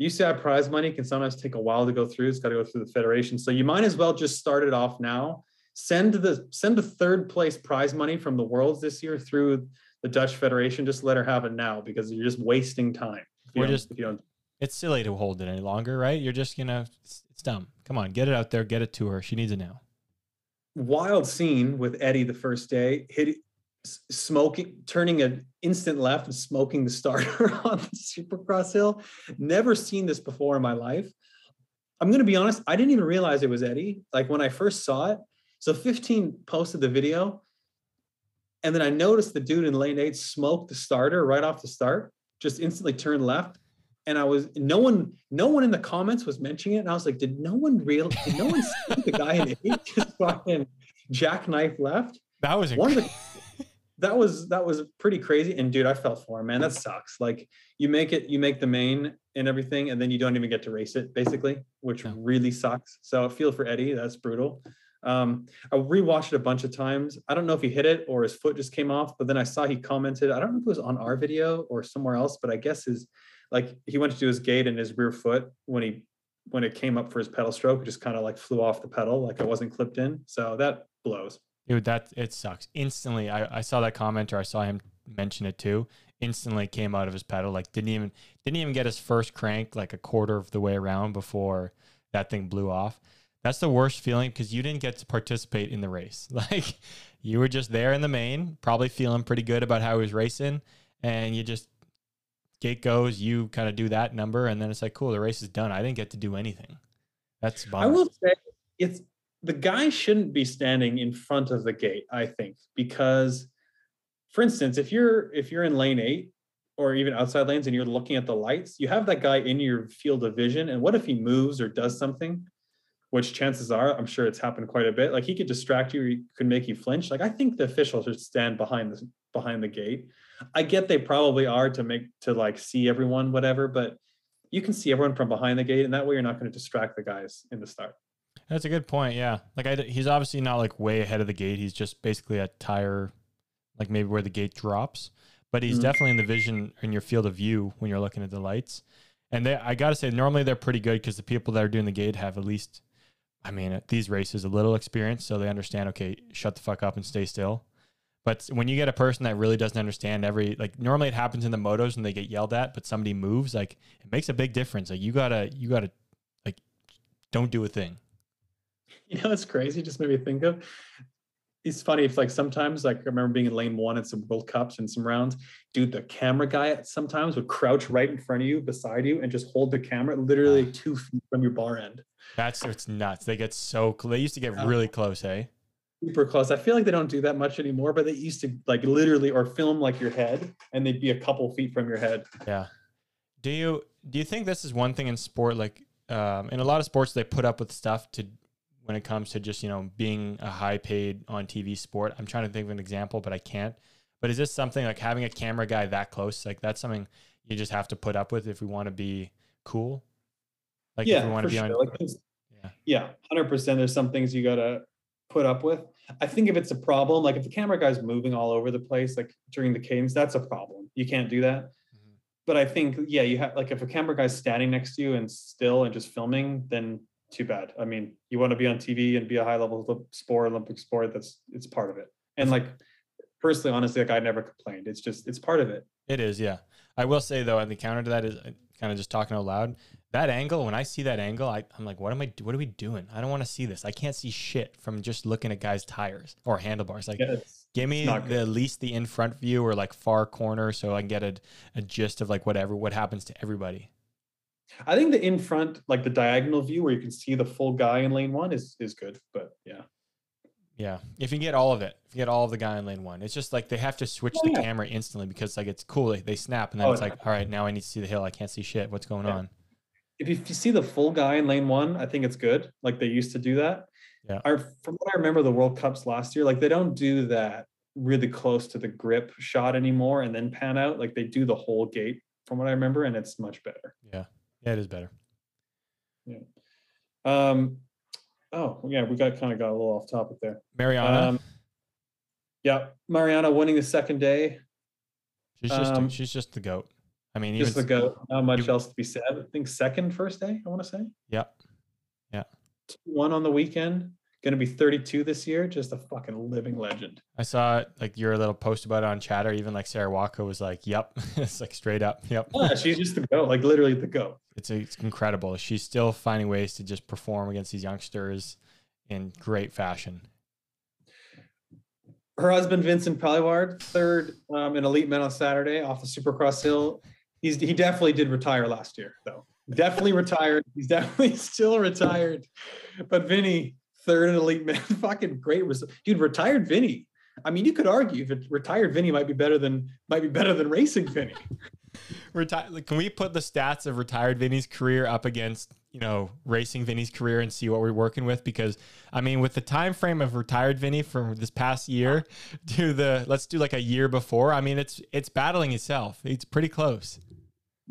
UCI prize money can sometimes take a while to go through. It's got to go through the federation. So you might as well just start it off now. Send the send the third place prize money from the worlds this year through the Dutch Federation. Just let her have it now because you're just wasting time. We're just you don't. It's silly to hold it any longer, right? You're just you know it's, it's dumb. Come on, get it out there, get it to her. She needs it now. Wild scene with Eddie the first day, hit smoking, turning an instant left and smoking the starter on the Supercross hill. Never seen this before in my life. I'm going to be honest, I didn't even realize it was Eddie. Like when I first saw it. So 15 posted the video. And then I noticed the dude in lane eight smoked the starter right off the start, just instantly turned left. And I was no one, no one in the comments was mentioning it. And I was like, did no one real did no one see the guy in eight just fucking jackknife left? That was One of the that was that was pretty crazy. And dude, I felt for him, man. That sucks. Like you make it, you make the main and everything, and then you don't even get to race it, basically, which No. really sucks. So I feel for Eddie. That's brutal. Um, I rewatched it a bunch of times. I don't know if he hit it or his foot just came off, but then I saw he commented. I don't know if it was on our video or somewhere else, but I guess his like he went to do his gate and his rear foot when he when it came up for his pedal stroke, it just kind of like flew off the pedal, like it wasn't clipped in. So that blows. Dude, that it sucks. Instantly, I, I saw that comment or I saw him mention it too. Instantly came out of his pedal, like didn't even didn't even get his first crank like a quarter of the way around before that thing blew off. That's the worst feeling because you didn't get to participate in the race. Like you were just there in the main, probably feeling pretty good about how he was racing, and you just gate goes, you kind of do that number, and then it's like, cool, the race is done. I didn't get to do anything. That's I will say it's the guy shouldn't be standing in front of the gate, I think, because for instance, if you're if you're in lane eight or even outside lanes and you're looking at the lights, you have that guy in your field of vision. And what if he moves or does something? Which chances are, I'm sure it's happened quite a bit. Like he could distract you, or he could make you flinch. Like I think the officials should stand behind the behind the gate. I get they probably are to make to like see everyone, whatever, but you can see everyone from behind the gate, and that way you're not going to distract the guys in the start. That's a good point. Yeah, like I, he's obviously not like way ahead of the gate. He's just basically a tire, like maybe where the gate drops. But he's Mhm. definitely in the vision in your field of view when you're looking at the lights. And they, I gotta say, normally they're pretty good because the people that are doing the gate have at least, I mean, at these races, a little experience, so they understand. Okay, shut the fuck up and stay still. But when you get a person that really doesn't understand every like normally it happens in the motos and they get yelled at, but somebody moves, like it makes a big difference. Like you gotta you gotta like don't do a thing. You know, it's crazy. Just made me think of. It's funny if like sometimes like I remember being in lane one at some World Cups and some rounds, dude. The camera guy sometimes would crouch right in front of you, beside you, and just hold the camera literally ah. two feet from your bar end. That's it's nuts. They get so cl- they used to get really close, hey? Super close. I feel like they don't do that much anymore, but they used to like literally or film like your head and they'd be a couple feet from your head. Yeah. Do you do you think this is one thing in sport like um, in a lot of sports they put up with stuff to when it comes to just you know being a high paid on TV sport. I'm trying to think of an example, but I can't. But is this something like having a camera guy that close? Like that's something you just have to put up with if we want to be cool. Like if we want to be on. sure. Like, Yeah. yeah, hundred percent. There's some things you gotta put up with. I think if it's a problem, like if the camera guy's moving all over the place, like during the cadence, that's a problem. You can't do that. Mhm. But I think, yeah, you have like if a camera guy's standing next to you and still and just filming, then too bad. I mean, you want to be on TV and be a high level sport, Olympic sport. That's it's part of it. And like personally, honestly, like I never complained. It's just it's part of it. It is, yeah. I will say though, and the counter to that is kind of just talking out loud. That angle, when I see that angle, I, I'm like, what am I? What are we doing? I don't want to see this. I can't see shit from just looking at guys' tires or handlebars. Like, Yeah, give me the, at least the in front view or like far corner, so I can get a, a gist of like whatever what happens to everybody. I think the in front, like the diagonal view where you can see the full guy in lane one is is good. But yeah. Yeah, if you get all of it, if you get all of the guy in lane one, it's just like they have to switch Oh, the yeah. camera instantly because like it's cool. They, they snap and then Oh, it's yeah. like, all right, now I need to see the hill. I can't see shit. What's going on? If you, see the full guy in lane one, I think it's good. Like they used to do that. Yeah. I, from what I remember, the World Cups last year, like they don't do that really close to the grip shot anymore and then pan out. Like they do the whole gate, from what I remember, and it's much better. Yeah, yeah, it is better. Yeah. Um, oh yeah, we got kind of got a little off topic there. Mariana, Um, yeah, Mariana winning the second day, she's just um, she's just the goat. I mean, just the go. Not much else to be said. I think second first day. I want to say. yeah, Yeah. one on the weekend. Going to be 32 this year. Just a fucking living legend. I saw like your little post about it on Chatter. Even like Sarah Walker was like, "Yep," it's like straight up, "Yep." Yeah, she's just the go, like literally the go. It's it's incredible. She's still finding ways to just perform against these youngsters in great fashion. Her husband Vincent Pelluard, third um, in elite men on Saturday off the Supercross hill. He's he definitely did retire last year though. Definitely retired. He's definitely still retired. But Vinny, third in elite man, fucking great result. Dude, retired Vinny. I mean, you could argue that retired Vinny might be better than might be better than racing Vinny. Reti- can we put the stats of retired Vinny's career up against you know racing Vinny's career and see what we're working with? Because I mean, with the time frame of retired Vinny from this past year to the let's do like a year before. I mean, it's it's battling itself. It's pretty close.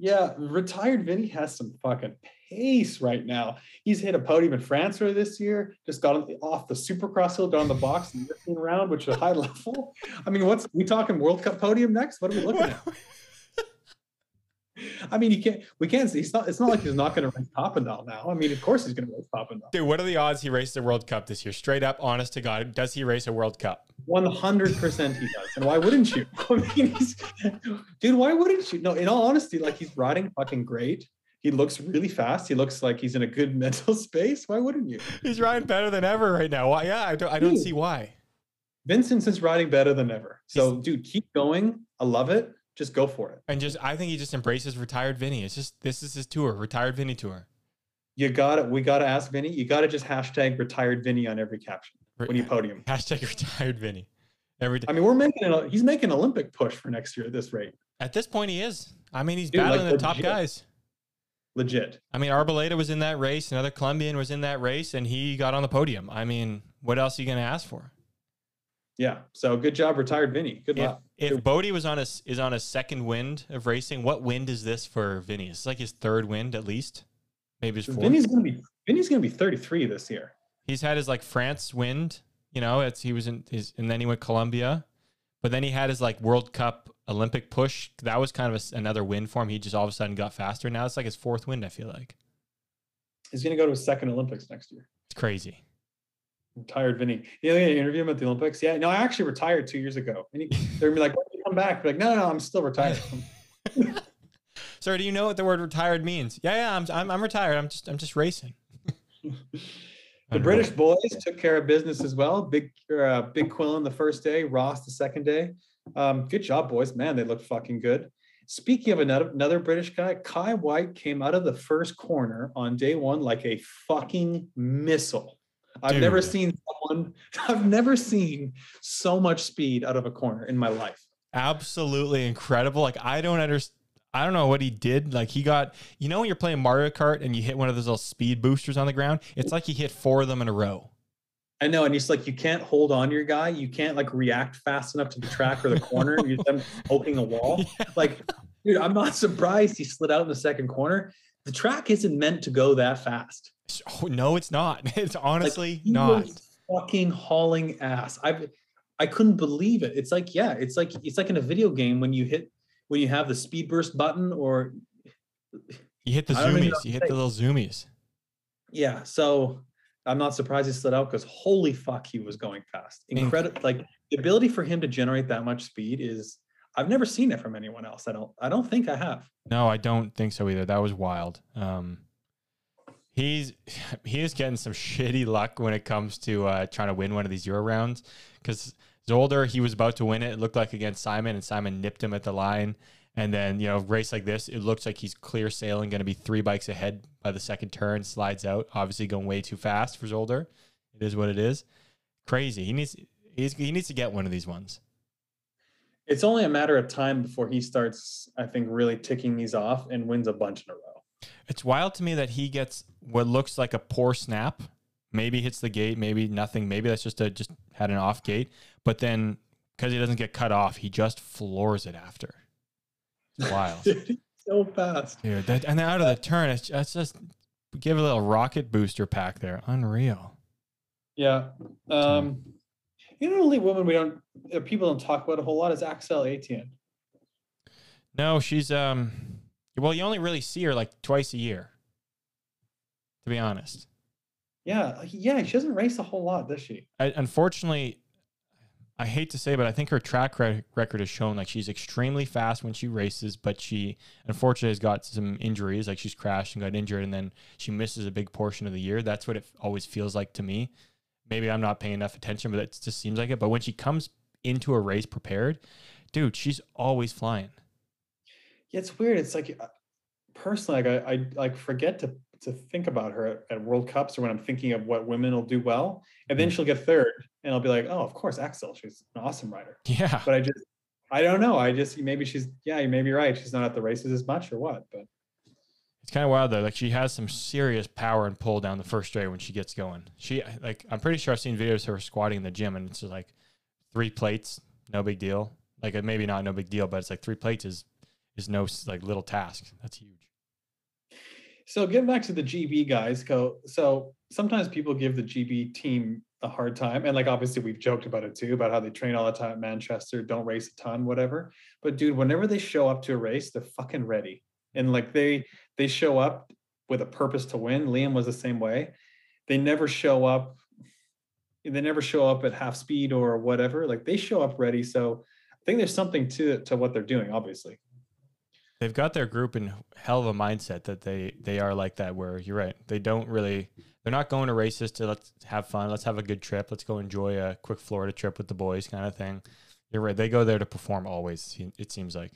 Yeah, retired Vinny has some fucking pace right now. He's hit a podium in France earlier this year. Just got off the Supercross hill, got on the box in the European which is a high level. I mean, what's we talking World Cup podium next? What are we looking at? I mean, you can't. We can't. see He's not. It's not like he's not going to race Papendal now. I mean, of course he's going to race Papendal. Dude, what are the odds he races a World Cup this year? Straight up, honest to God, does he race a World Cup? One hundred percent he does. And why wouldn't you? I mean, he's, dude, why wouldn't you? No, in all honesty, like he's riding fucking great. He looks really fast. He looks like he's in a good mental space. Why wouldn't you? He's riding better than ever right now. Why? Yeah, I don't. I don't Dude. see why. Vincent's is riding better than ever. So, dude, keep going. I love it. Just go for it. And just, I think he just embraces retired Vinny. It's just this is his tour, retired Vinny tour. You got it. We got to ask Vinny. You got to just hashtag retired Vinny on every caption when you podium. Hashtag retired Vinny. Every day. I mean, we're making it. He's making Olympic push for next year at this rate. At this point, he is. I mean, he's Dude, like, battling the top guys. Legit. I mean, Arboleda was in that race. Another Colombian was in that race, and he got on the podium. I mean, what else are you going to ask for? Yeah. So good job, retired Vinny. Good If, luck. if Bodi was on a is on a second wind of racing, what wind is this for Vinny? It's like his third wind at least, maybe his fourth. Vinny's gonna be Vinny's gonna be 33 this year. He's had his like France wind, you know, it's he was in his and then he went Colombia, but then he had his like World Cup Olympic push. That was kind of a another win for him. He just all of a sudden got faster. Now it's like his fourth wind. I feel like He's gonna go to his second Olympics next year. it's crazy. Retired Vinny. Yeah, they interview him at the Olympics. Yeah, no, I actually retired two years ago. And he, they're gonna be like, when did you come back? Be like, no, no, I'm still retired. Sir, do you know what the word retired means? Yeah, yeah, I'm I'm, I'm retired. I'm just I'm just racing. The British boys took care of business as well. Big, uh, Big Quillan the first day, Ross the second day. Um, good job, boys. Man, they look fucking good. Speaking of another another British guy, Kye Whyte came out of the first corner on day one like a fucking missile. I've never seen someone. I've never seen so much speed out of a corner in my life. absolutely incredible. Like I don't understand. I don't know what he did. Like he got, you know, when you're playing Mario Kart and you hit one of those little speed boosters on the ground, it's like he hit four of them in a row. I know, and he's like you can't hold on your guy. You can't like react fast enough to the track or the corner. You're them poking a wall. Like, dude, I'm not surprised he slid out in the second corner. The track isn't meant to go that fast. Oh, no, it's not. It's honestly he not. fucking hauling ass. I I couldn't believe it. It's like, yeah, it's like it's like in a video game when you hit when you have the speed burst button or You hit the I don't even know zoomies. You hit the little zoomies. yeah. So I'm not surprised he slid out because holy fuck, he was going fast. Incredible. Like the ability for him to generate that much speed is I've never seen it from anyone else. I don't I don't think I have. No, I don't think so either. That was wild. Um, he's he is getting some shitty luck when it comes to uh, trying to win one of these Euro rounds because Zolder he was about to win it. It looked like against Simon, and Simon nipped him at the line. And then you know, race like this, it looks like he's clear sailing, going to be three bikes ahead by the second turn. Slides out, obviously going way too fast for Zolder. It is what it is. Crazy. He needs he's, he needs to get one of these ones. It's only a matter of time before he starts, I think, really ticking these off and wins a bunch in a row. It's wild to me that he gets what looks like a poor snap. Maybe hits the gate, maybe nothing. Maybe that's just a just had an off gate. But then because he doesn't get cut off, he just floors it after. It's wild, so fast. dude. That, and then out of the turn, it's just, it's just give a little rocket booster pack there. Unreal. Yeah. Um, you know, the only woman we don't uh, people don't talk about a whole lot is Axelle Etienne. No, she's um. Well, you only really see her like twice a year. To be honest. Yeah, yeah, she doesn't race a whole lot, does she? I, unfortunately, I hate to say, but I think her track re- record has shown like she's extremely fast when she races, but she unfortunately has got some injuries, like she's crashed and got injured, and then she misses a big portion of the year. That's what it always feels like to me. Maybe I'm not paying enough attention, but it just seems like it. But when she comes into a race prepared, dude, she's always flying. Yeah, it's weird. It's like uh, personally, like I, I like forget to to think about her at, at World Cups or when I'm thinking of what women will do well, and then she'll get third, and I'll be like, oh, of course, Axelle, she's an awesome rider. Yeah, But I just, I don't know. I just maybe she's yeah, you may be right. She's not at the races as much or what, but It's kind of wild though. Like she has some serious power and pull down the first straight when she gets going. She like I'm pretty sure I've seen videos of her squatting in the gym and it's just like three plates, no big deal. Like uh, maybe not no big deal, but it's like three plates is is no like little task. That's huge. So getting back to the GB guys, go. So sometimes people give the GB team a hard time, and like obviously we've joked about it too, about how they train all the time at Manchester, don't race a ton, whatever. But dude, whenever they show up to a race, they're fucking ready, and like they they show up with a purpose to win. Liam was the same way. They never show up. They never show up at half speed or whatever. Like they show up ready. So I think there's something to to what they're doing. Obviously. They've got their group in hell of a mindset that they they are like that. Where you're right, they don't really they're not going to races to let's have fun, let's have a good trip, let's go enjoy a quick Florida trip with the boys kind of thing. You're right. They go there to perform always. It seems like.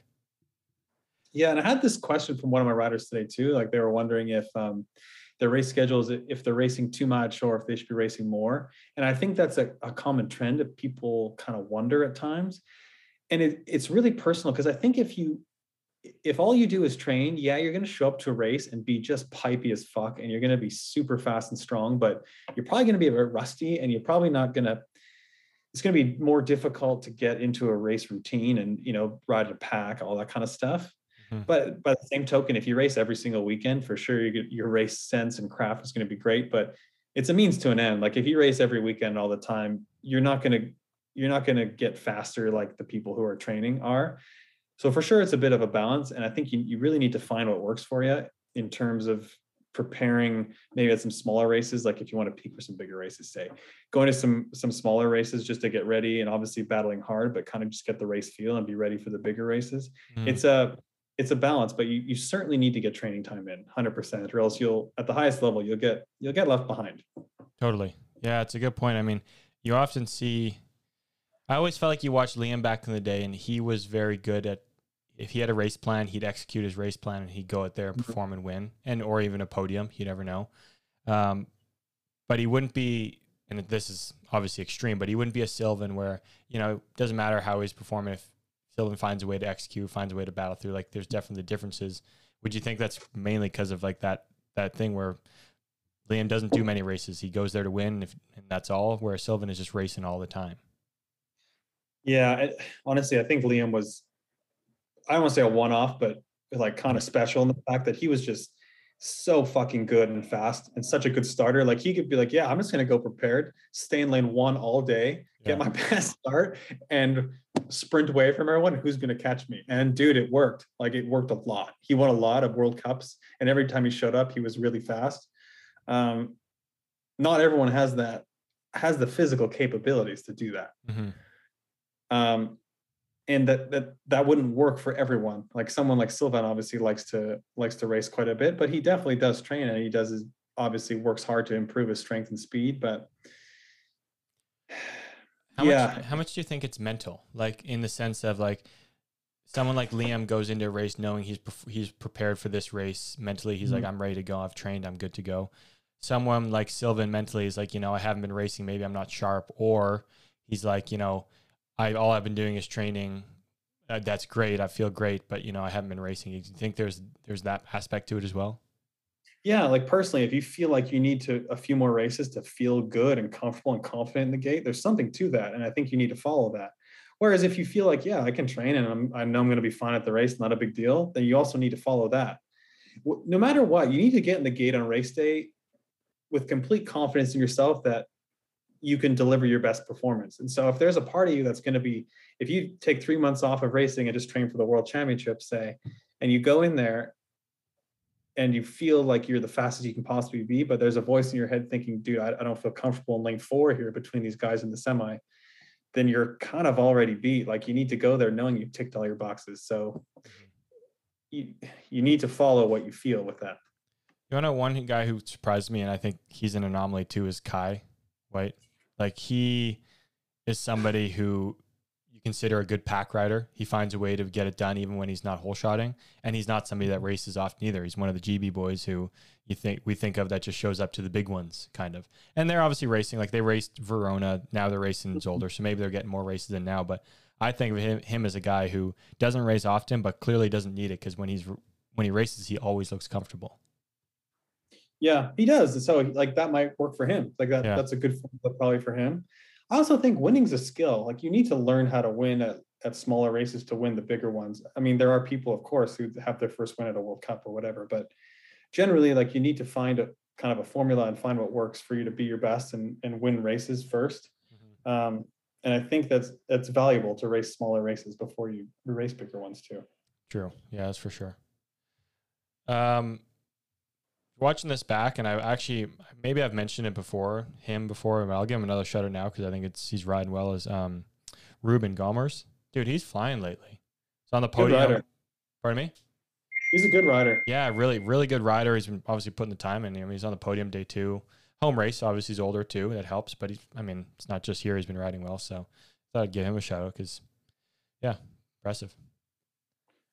Yeah, and I had this question from one of my riders today too. Like they were wondering if um, their race schedules, if they're racing too much or if they should be racing more. And I think that's a, a common trend that people kind of wonder at times. And it, it's really personal because I think if you if all you do is train, yeah, you're going to show up to a race and be just pipey as fuck, and you're going to be super fast and strong, but you're probably going to be a bit rusty, and you're probably not going to it's going to be more difficult to get into a race routine and you know ride a pack, all that kind of stuff. Mhm. But by the same token, if you race every single weekend, for sure you get, your race sense and craft is going to be great. But it's a means to an end. Like if you race every weekend all the time, you're not going to you're not going to get faster like the people who are training are. So for sure, it's a bit of a balance, and I think you, you really need to find what works for you in terms of preparing maybe at some smaller races like if you want to peak for some bigger races say going to some some smaller races just to get ready and obviously battling hard but kind of just get the race feel and be ready for the bigger races Mm. it's a it's a balance but you, you certainly need to get training time in 100% or else you'll at the highest level you'll get you'll get left behind Totally. Yeah, it's a good point. I mean, you often see. I always felt like you watched Liam back in the day, and he was very good at. If he had a race plan, he'd execute his race plan, and he'd go out there and Mhm. perform and win, and or even a podium. You never know. Um, but he wouldn't be, and this is obviously extreme, but he wouldn't be a Sylvain where you know it doesn't matter how he's performing. If Sylvain finds a way to execute, finds a way to battle through, like there's definitely differences. Would you think that's mainly because of like that that thing where Liam doesn't do many races. He goes there to win, if, and that's all. Whereas Sylvain is just racing all the time. yeah I, honestly i think liam was i don't want to say a one-off but like kind of special in the fact that he was just so fucking good and fast and such a good starter. Like he could be like, yeah, I'm just gonna go prepared, stay in lane one all day, get my best start, and sprint away from everyone who's gonna catch me. And dude, it worked. Like it worked a lot. He won a lot of World Cups, and every time he showed up, he was really fast. Um, not everyone has that has the physical capabilities to do that Mhm. um, and that that that wouldn't work for everyone. Like someone like Sylvain obviously likes to likes to race quite a bit, but he definitely does train and he does his obviously works hard to improve his strength and speed. But How yeah, much? How much do you think it's mental? Like in the sense of like someone like Liam goes into a race knowing he's he's prepared for this race mentally. He's like, Mhm. I'm ready to go. I've trained. I'm good to go. Someone like Sylvain mentally is like, you know, I haven't been racing. Maybe I'm not sharp. Or he's like, you know, I all I've been doing is training. Uh, that's great. I feel great, but you know, I haven't been racing. Do you think there's there's that aspect to it as well? yeah. Like personally, if you feel like you need to a few more races to feel good and comfortable and confident in the gate, there's something to that, and I think you need to follow that. Whereas if you feel like, yeah, I can train and I'm, I know I'm going to be fine at the race, not a big deal, then you also need to follow that. No matter what, you need to get in the gate on race day with complete confidence in yourself that you can deliver your best performance. And so if there's a part of you that's going to be, if you take three months off of racing and just train for the world championship, say, and you go in there and you feel like you're the fastest you can possibly be, but there's a voice in your head thinking, dude, I, I don't feel comfortable in lane four here between these guys in the semi, then you're kind of already beat. Like you need to go there knowing you've ticked all your boxes. So you, you need to follow what you feel with that. You know, one guy who surprised me, and I think he's an anomaly too, is Kye Whyte. Like he is somebody who you consider a good pack rider. He finds a way to get it done even when he's not hole shotting, and he's not somebody that races often either. He's one of the GB boys who you think we think of that just shows up to the big ones, kind of. And they're obviously racing like they raced Verona. Now they're racing mm-hmm. Zolder, so maybe they're getting more races in now. But I think of him, him as a guy who doesn't race often, but clearly doesn't need it because when he's when he races, he always looks comfortable. Yeah, he does. So like that might work for him. Like that, Yeah. that's a good formula probably for him. I also think winning's a skill. Like you need to learn how to win at, at smaller races to win the bigger ones. I mean, there are people, of course, who have their first win at a World Cup or whatever, but generally, like you need to find a kind of a formula and find what works for you to be your best and, and win races 1st Um, and I think that's that's valuable to race smaller races before you race bigger ones too. True. Yeah, that's for sure. Um, watching this back, and I actually maybe I've mentioned it before, him before, but I'll give him another shout out now because I think it's he's riding well. Is um, Ruben Gommers, dude, he's flying lately. He's on the podium. Pardon me. He's a good rider. Yeah, really, really good rider. He's been obviously putting the time in. I mean, he's on the podium day two. Home race, obviously, he's older too. That helps. But he's, I mean, it's not just here. He's been riding well. So I thought I'd give him a shout out because, yeah, impressive.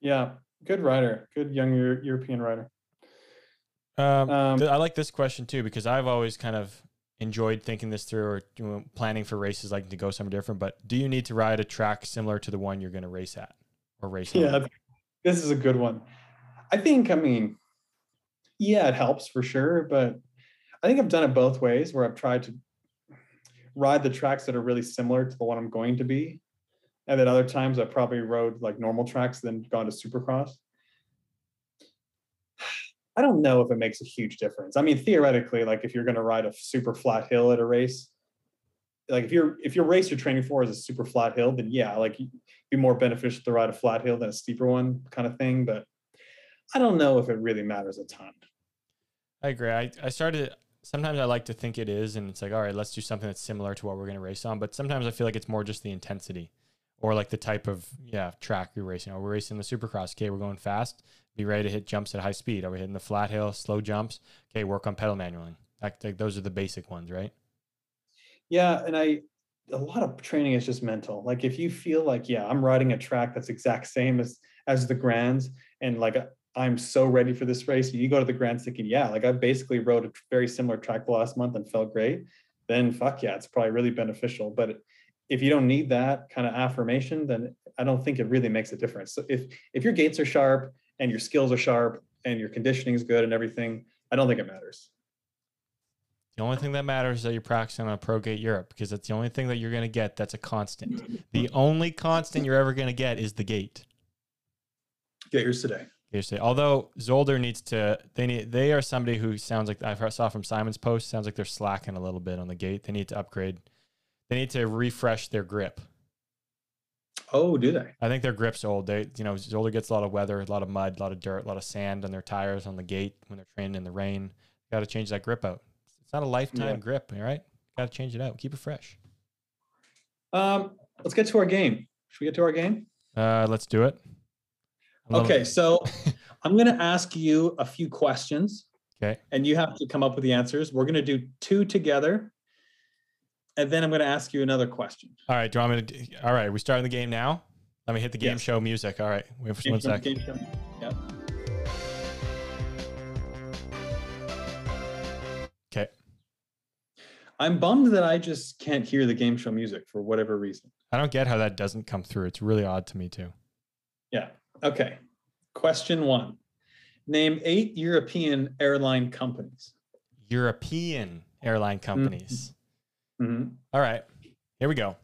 Yeah, good rider. Good young Euro- European rider. Um, Um, th- I like this question too because I've always kind of enjoyed thinking this through or you know, planning for races like to go somewhere different. But do you need to ride a track similar to the one you're going to race at or race? on? Yeah, this is a good one. I think, I mean, yeah, it helps for sure, but I think I've done it both ways where I've tried to ride the tracks that are really similar to the one I'm going to be. And then other times I probably rode like normal tracks, then gone to supercross. I don't know if it makes a huge difference. I mean, theoretically, like if you're going to ride a super flat hill at a race, like if you're if your race you're training for is a super flat hill, then yeah, like be more beneficial to ride a flat hill than a steeper one kind of thing. But I don't know if it really matters a ton. I agree. I, I started sometimes I like to think it is, and it's like, all right, let's do something that's similar to what we're going to race on. But sometimes I feel like it's more just the intensity or like the type of yeah track you're racing. Or we're racing the supercross. Okay, we're going fast. Be ready to hit jumps at high speed. Are we hitting the flat hill, slow jumps? Okay, work on pedal manualing. Those are the basic ones, right? Yeah, and I a lot of training is just mental. Like if you feel like, yeah, I'm riding a track that's exact same as as the grands, and like I'm so ready for this race. You go to the grands thinking, yeah, like I basically rode a very similar track the last month and felt great. Then fuck yeah, it's probably really beneficial. But if you don't need that kind of affirmation, then I don't think it really makes a difference. So if if your gates are sharp and your skills are sharp and your conditioning is good and everything, I don't think it matters. The only thing that matters is that you're practicing on Pro Gate Europe because that's the only thing that you're going to get that's a constant. The only constant you're ever going to get is the gate. Get yours today. Get today. Although Zolder needs to, they need, they are somebody who sounds like I saw from Simon's post. Sounds like they're slacking a little bit on the gate. They need to upgrade. They need to refresh their grip. Oh, do they? I think their grip's old. They, you know, Zolder gets a lot of weather, a lot of mud, a lot of dirt, a lot of sand on their tires on the gate when they're training in the rain. Got to change that grip out. It's not a lifetime Yeah. grip, all right? Got to change it out. Keep it fresh. Um, let's get to our game. Should we get to our game? Uh, let's do it. Okay, it. so I'm going to ask you a few questions. Okay. And you have to come up with the answers. We're going to do two together. And then I'm going to ask you another question. All right. Do you want me to? All right. We starting the game now. Let me hit the game Yes. show music. All right. Wait for Game one show- sec. game show. Yep. Okay. I'm bummed that I just can't hear the game show music for whatever reason. I don't get how that doesn't come through. It's really odd to me too. Yeah. Okay. Question one Name eight European airline companies. European airline companies. Mm-hmm. Mhm. All right. Here we go.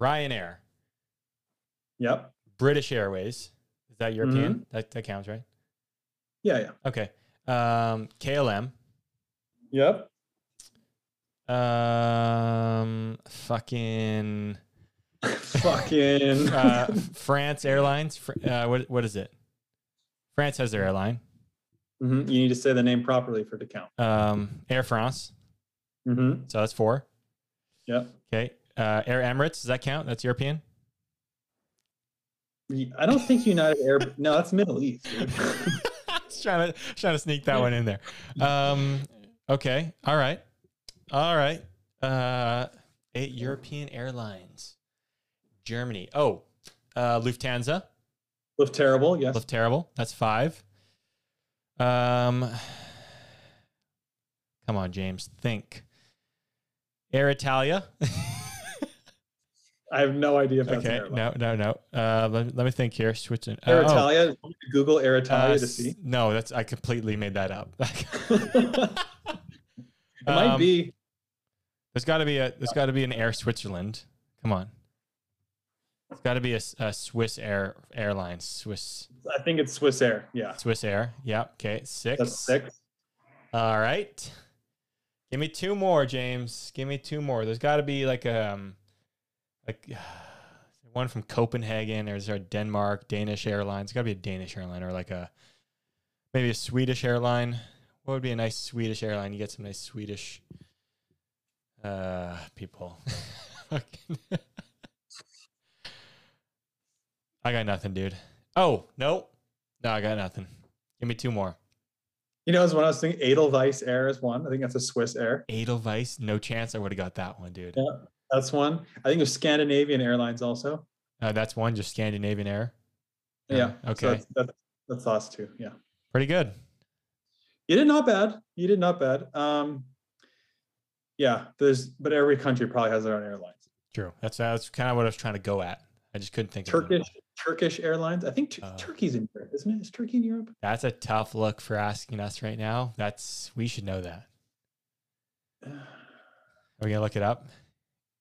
Ryanair, Yep. British Airways. Is that European? Mm-hmm. That, that counts, right? Yeah. Yeah. Okay. Um, KLM. Yep. Um, fucking Fucking. uh, France Airlines. Uh, what what is it? France has their airline. Mhm. You need to say the name properly for it to count. Um, Air France. Mm-hmm. So that's four. Yep. Okay. Uh, Air Emirates. Does that count? That's European. I don't think United Air. No, that's Middle East. Just trying to trying to sneak that one in there. Um, okay. All right. All right. Uh, eight European airlines. Germany. Oh, uh, Lufthansa. Live terrible. Yes. Lift terrible. That's five. Um, come on, James. Think. Air Italia. I have no idea if okay. No, no, no. Uh, let, let me think here. Switching. Air uh, oh, Italia. Google Air uh, Italia to see. No, that's I completely made that up. it might Um, be. There's got to be a. There's got to be an Air Switzerland. Come on. It's got to be a, a, Swiss Air airline. Swiss I think it's Swiss Air. Yeah. Swiss Air. Yeah. Okay. Six. That's six. All right. Give me two more, James. Give me two more. There's got to be like um, like one from Copenhagen, or is there Denmark, Danish airlines? It's got to be a Danish airline, or like a maybe a Swedish airline. What would be a nice Swedish airline? You get some nice Swedish uh people. I got nothing, dude. Oh no, no, I got nothing. Give me two more. You know, as when I was thinking, Edelweiss Air is one. I think that's a Swiss Air. Edelweiss, no chance I would have got that one, dude. Yeah, that's one. I think there's Scandinavian Airlines also. Uh, that's one, just Scandinavian Air. Yeah. so Okay. that's, that's, that's the last two. Yeah. Pretty good. You did not bad. You did not bad. Um, yeah, there's, but every country probably has their own airlines. True. That's that's kind of what I was trying to go at. I just couldn't think of it. Turkish, Airlines. I think Tur- Uh, Turkey's in Europe, isn't it? Is Turkey in Europe? That's a tough look for asking us right now. That's we should know that. Are we gonna look it up?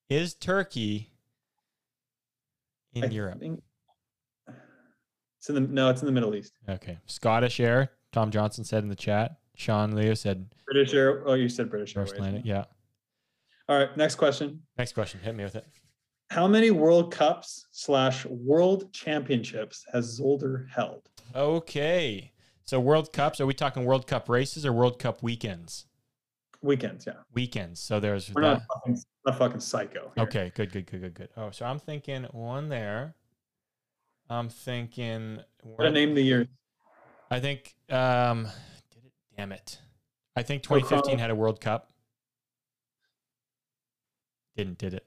Is Turkey in I Europe? think- It's in the no, it's in the Middle East. Okay. Scottish Air. Tom Johnson said in the chat. Sean Leo said British Air. Oh, you said British First Airways. Planet. Yeah. All right, next question. Next question. Hit me with it. How many World Cups slash World Championships has Zolder held? Okay. So World Cups. Are we talking World Cup races or World Cup weekends? Weekends, yeah. Weekends. So there's We're that. not fucking, not fucking psycho. here. Okay, good, good, good, good, good. Oh, so I'm thinking one there. I'm thinking. Gotta name the year. I think. Um, did it? Damn it! I think 2015 had a World Cup. Didn't did it?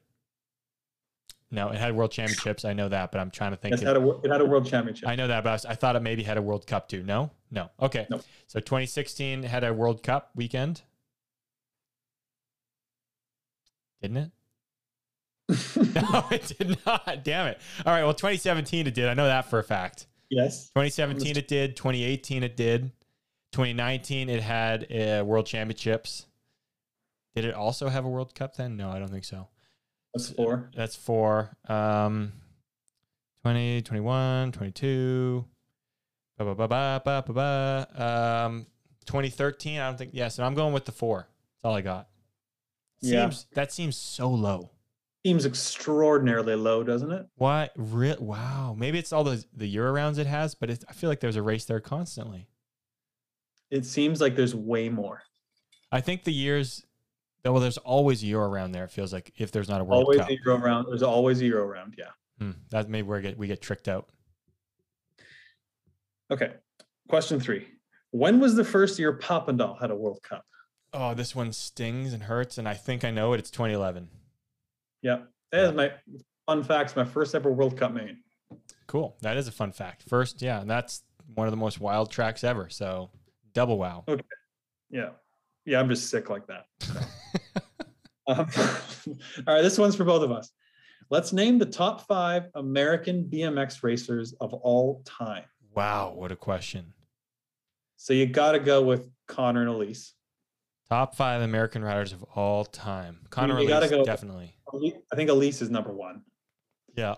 No, it had World Championships. I know that, but I'm trying to think. It had a, it had a World Championship. I know that, but I, was, I thought it maybe had a World Cup too. No, no. Okay. No. So 2016 had a World Cup weekend, didn't it? no, it did not. Damn it. All right. Well, 2017 it did. I know that for a fact. yes. 2017 it did. 2018 it did. 2019 it had uh, World Championships. Did it also have a World Cup then? No, I don't think so. That's four. That's four. Um, 20, 21, 22. Ba, ba, ba, ba, ba, ba, ba. Um, 2013. I don't think. Yeah, so I'm going with the four. That's all I got. Yeah. That seems so low. Seems extraordinarily low, doesn't it? Why? Re- wow. Maybe it's all the the Euro rounds it has, but it, I feel like there's a race there constantly. It seems like there's way more. I think the years. Well, there's always a Euro round there. It feels like if there's not a World always Cup, a Euro round. There's always a Euro round. Yeah. Hmm, that maybe we get we get tricked out. Okay. Question three. When was the first year Papendal had a World Cup? Oh, this one stings and hurts, and I think I know it. It's 2011. Yeah. That is my fun facts. My first ever World Cup main. Cool. That is a fun fact. First, yeah, and that's one of the most wild tracks ever. So double wow. Okay. Yeah. Yeah. I'm just sick like that. Um, all right. This one's for both of us. Let's name the top five American BMX racers of all time. Wow, what a question. So you got to go with Connor and Alise. Top five American riders of all time. Connor you Alise, go- definitely. I think Alise is number one. Yeah.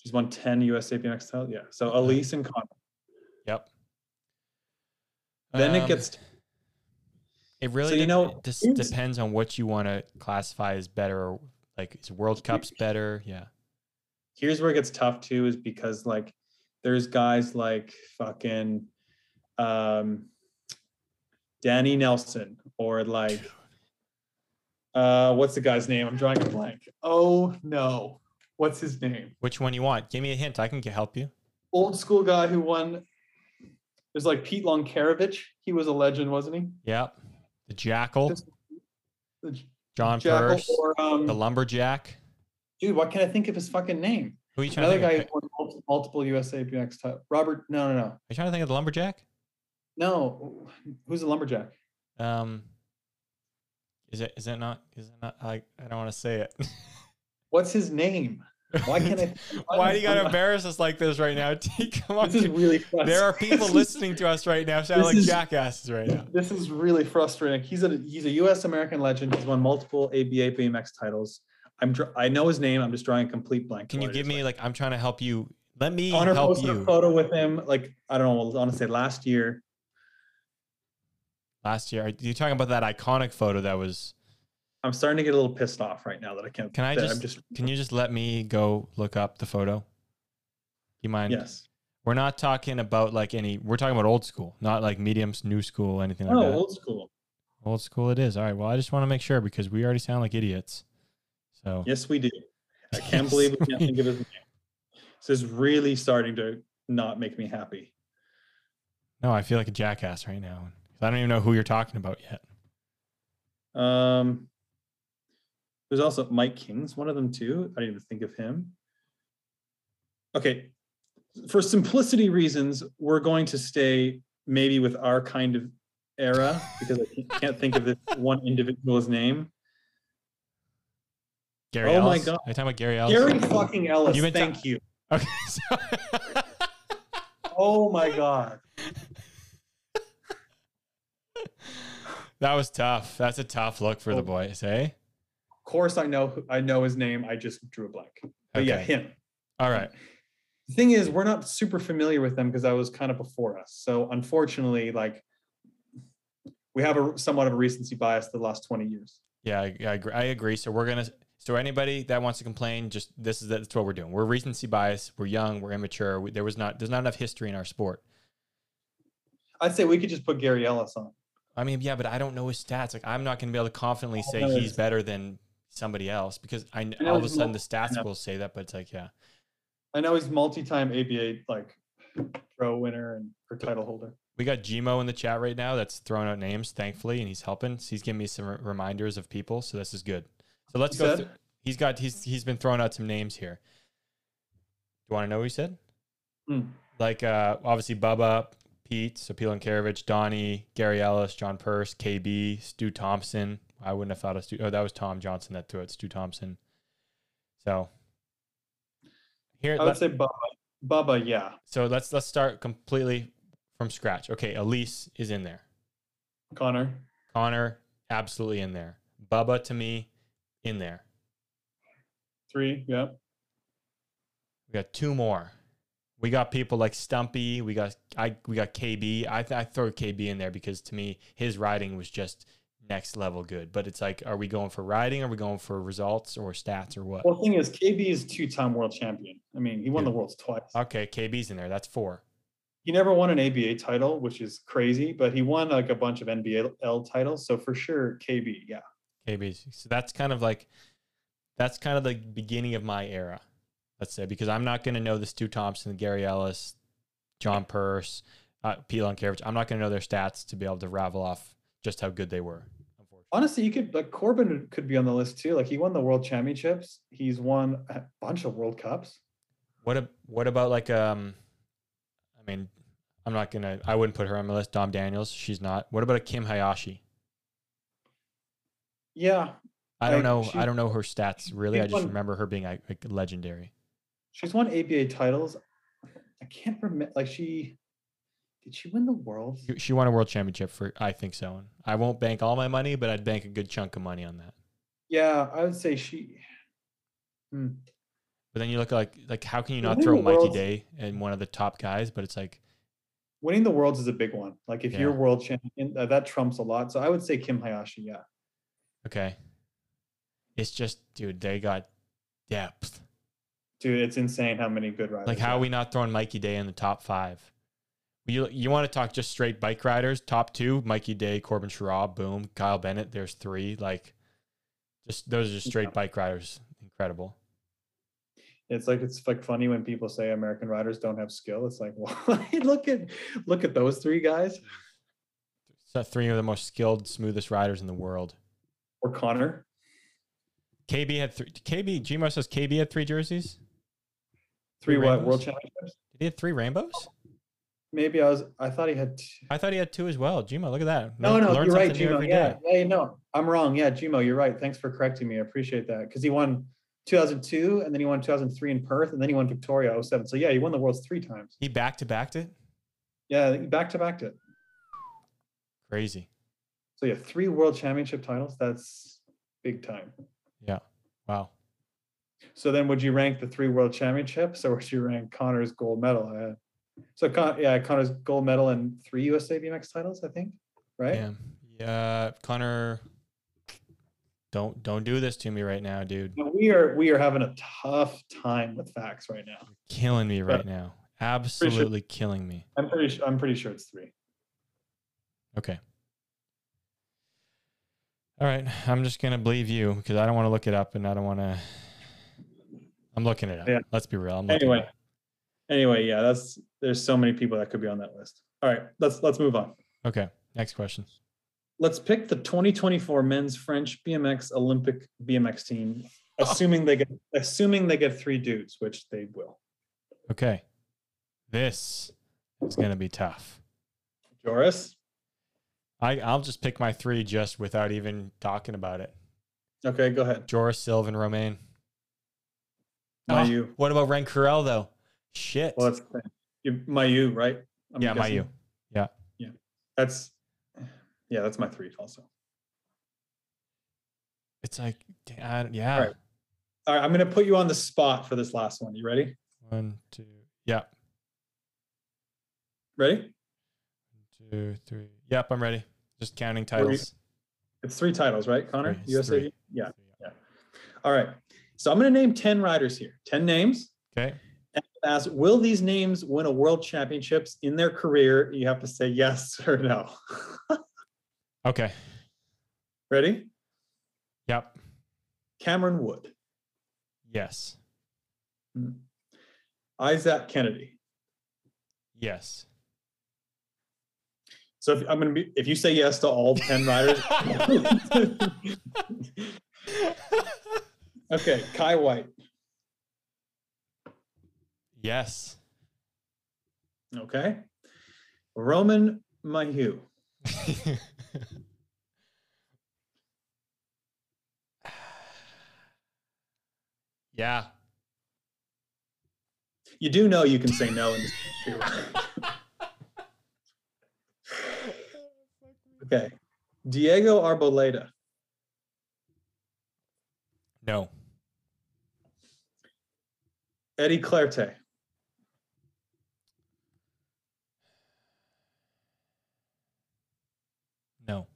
She's won 10 USA BMX titles. Yeah. So Alise and Connor. Yep. Then it Um, gets It really So, you de- know, just depends on what you want to classify as better. Like, is World Cups better? Yeah. here's where it gets tough too, is because like there's guys like fucking um Danny Nelson or like uh what's the guy's name? I'm drawing a blank. Oh no. What's his name? Which one you want? Give me a hint. I can help you. Old school guy who won. There's like Pete Loncarevich. He was a legend, wasn't he? Yep. The Jackal, The John Jackal Purse, or, um, the Lumberjack. dude, what can I think of his fucking name? Who are you trying to Another think guy who won multiple, multiple USA BMX title. Robert. No, no, no, Are you trying to think of the Lumberjack? no. Who's the lumberjack? Um, is it? Is it not? Is it not? I I don't want to say it. What's his name? Why can't I? Why do you gotta embarrass us like this right now? Come on. This is really There are people listening to us right now, sound like is- jackasses right now. This is really frustrating. He's a he's a U.S. American legend. He's won multiple ABA BMX titles. I'm dr- I know his name. I'm just drawing a complete blank. Can you give me like? I'm trying to help you. Let me Connor help posted a photo with him. Like I don't know. I want to say last year. Last year, you're you talking about that iconic photo that was? I'm starting to get a little pissed off right now that I can't. Can I just, I'm just Can you just let me go look up the photo? You mind? yes. We're not talking about like any. We're talking about old school, not like mediums, new school, anything like Oh, that. old school. Old school, it is. All right. Well, I just want to make sure because we already sound like idiots. So Yes, we do. I can't Yes, believe we can't think of his name. This is really starting to not make me happy. no, I feel like a jackass right now. I don't even know who you're talking about yet. Um, there's also Mike King's one of them too. I didn't even think of him. Okay, for simplicity reasons, we're going to stay maybe with our kind of era because I can't think of this one individual's name. Gary Oh my God. Are you talking about Gary Ellis? Gary fucking Ellis. You've been ta- Thank you. Okay. so- Oh my god. that was tough. That's a tough look for the Oh. boys, eh? course I know I know his name. I just drew a blank. But okay. yeah, him. All right. The thing is, we're not super familiar with them because I was kind of before us. So unfortunately, like we have a somewhat of a recency bias the last 20 years. Yeah, I, I, agree. I agree. So we're gonna so anybody that wants to complain, just this is that's what we're doing. We're recency bias. We're young. We're immature. We, there was not there's not enough history in our sport. I'd say we could just put Gary Ellis on. I mean, yeah, but I don't know his stats. Like, I'm not going to be able to confidently say he's better than somebody else because I, I all of a sudden the stats will say that, but it's like, yeah. I know he's multi-time ABA like pro winner and or title holder. We got Gmo in the chat right now. That's throwing out names, thankfully, and he's helping. So he's giving me some re- reminders of people, so this is good. So let's he go. Th- he's got he's he's been throwing out some names here. Do you want to know what he said? Mm. Like uh, obviously Bubba, Pete, Sapil and Karavich, Donnie, Gary Ellis, John Purse, KB, Stu Thompson, I wouldn't have thought of Stu. Oh, that was Tom Johnson that threw it. Stu Thompson. So here, I would say Bubba. Bubba, yeah. So let's let's start completely from scratch. Okay, Alise is in there. Connor. Connor, absolutely in there. Bubba to me, in there. Three, yeah. We got two more. We got people like Stumpy. We got I. We got KB. I, I throw KB in there because to me his riding was just next level good. But it's like, are we going for riding? Are we going for results or stats or what? Well, the thing is, KB is two time world champion. I mean, he won the worlds twice. Okay, KB's in there. That's four. He never won an ABA title, which is crazy, but he won like a bunch of NBL titles. So for sure, KB, yeah. KB's. So that's kind of like, that's kind of the beginning of my era, let's say, because I'm not going to know the Stu Thompson, Gary Ellis, John Purse, uh, Pete Loncarevich. I'm not going to know their stats to be able to ravel off just how good they were honestly, you could like Corben could be on the list too. Like he won the World Championships. He's won a bunch of World Cups. What a, what about like um, I mean, I'm not gonna. I wouldn't put her on my list. Dom Daniels, she's not. What about a Kim Hayashi? Yeah, I don't know. She, I don't know her stats really. I just won, remember her being like, legendary. She's won ABA titles. I can't remember. Like she, did she win the world? She won a world championship for, I think so. I won't bank all my money, but I'd bank a good chunk of money on that. Yeah, I would say she. Hmm. But then you look like like how can you not winning throw Mikey worlds, Day and one of the top guys? But it's like winning the worlds is a big one. Like if yeah. you're world champion, uh, that trumps a lot. So I would say Kim Hayashi. Yeah. Okay. It's just, dude, they got depth. Dude, it's insane how many good riders. Like, how are we not throwing Mikey Day in the top five? you you want to talk just straight bike riders? Top two: Mikey Day, Corben Sharrah boom, Kyle Bennett. There's three. Like, just those are just straight yeah. bike riders. Incredible. It's like it's like funny when people say American riders don't have skill. It's like, why look at look at those three guys. So three of the most skilled, smoothest riders in the world. Or Connor. KB had three. KB Gmo says KB had three jerseys. Three, three what? World championships. Did he have three rainbows? maybe I was I thought he had. Two. I thought he had two as well. Jimo, look at that. No, no, you're right, Jimo. Yeah, yeah, no, I'm wrong. Yeah, Jimo, you're right. Thanks for correcting me. I appreciate that because he won 2002 and then he won 2003 in Perth and then he won Victoria 07. So yeah, he won the Worlds three times. He back to backed it. Yeah, back to backed it. Crazy. So yeah, three World Championship titles. That's big time. Yeah. Wow. So then, would you rank the three World Championships, or would you rank Connor's gold medal? So Con- yeah, Connor's gold medal and three USA BMX titles, I think. Right? Yeah. yeah. Connor. Don't don't do this to me right now, dude. We are we are having a tough time with facts right now. You're killing me right now. Absolutely sure. killing me. I'm pretty sure, I'm pretty sure it's three. Okay. All right, I'm just gonna believe you because I don't want to look it up and I don't want to. I'm looking it up. Yeah. Let's be real. anyway, anyway, yeah, that's there's so many people that could be on that list. All right, let's let's move on. Okay, next question. Let's pick the 2024 men's French BMX Olympic BMX team, oh. assuming they get assuming they get three dudes, which they will. Okay, this is gonna be tough. Joris, I I'll just pick my three just without even talking about it. Okay, go ahead. Joris, Sylvain, Romain. Not oh, you. What about Ren Carell though? Shit. Well, that's my U, right? I'm yeah, guessing. U. Yeah. Yeah. That's yeah, that's my three also. It's like, yeah. All right. All right. I'm going to put you on the spot for this last one. You ready? One, two, yeah. Ready? One, two, three. Yep, I'm ready. Just counting titles. It's three titles, right, Connor? USA. Yeah, yeah. All right. So I'm going to name 10 riders here, 10 names. Okay. And ask, will these names win a world championships in their career? You have to say yes or no. Okay. Ready? Yep. Cameron Wood, Yes. Hmm. Isaac Kennedy. Yes. So if I'm going to be, if you say yes to all 10 riders, okay, Kye Whyte. Yes. Okay. Romain Mahieu. yeah. You do know you can say no in this okay. Diego Arboleda. No. Eddie Clerté. No.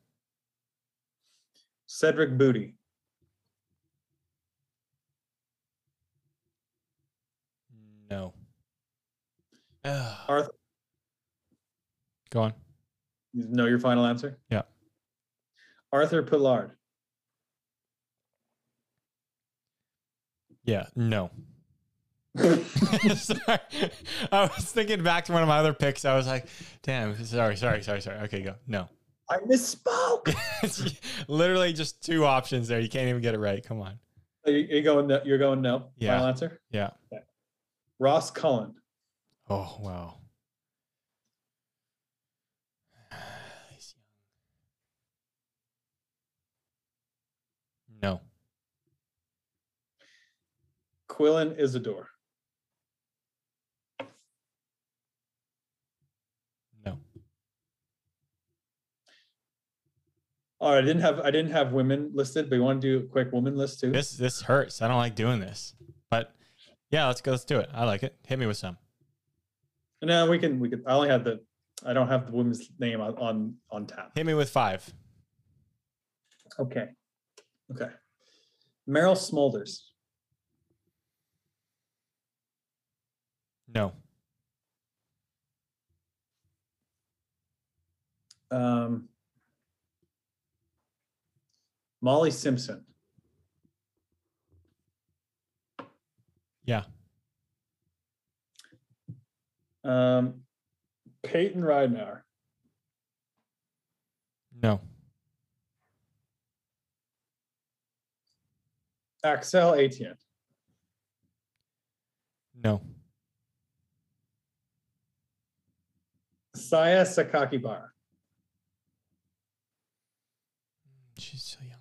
Cedric Butti. No. Arthur. Go on. You know your final answer? Yeah. Arthur Pilard. Yeah. No. sorry. I was thinking back to one of my other picks. I was like, damn, sorry, sorry, sorry, sorry. Okay, go. No. I misspoke. Literally just two options there. You can't even get it right. Come on. You, are going no, you're going no? Yeah. Final answer? Yeah. Ross Cullen. Oh, wow. No. Quillan Isidore. No. All right, I didn't have I didn't have women listed, but you want to do a quick woman list too? This this hurts. I don't like doing this. But yeah, let's go. Let's do it. I like it. Hit me with some. No, we can we can I only have the I don't have the woman's name on on, on tap. Hit me with five. Okay. Okay. Merel Smulders. No. Um, Molly Simpson. Yeah. Um, Payton Ridenour. No. Axelle Etienne. No. Saya Sakakibara. She's so young.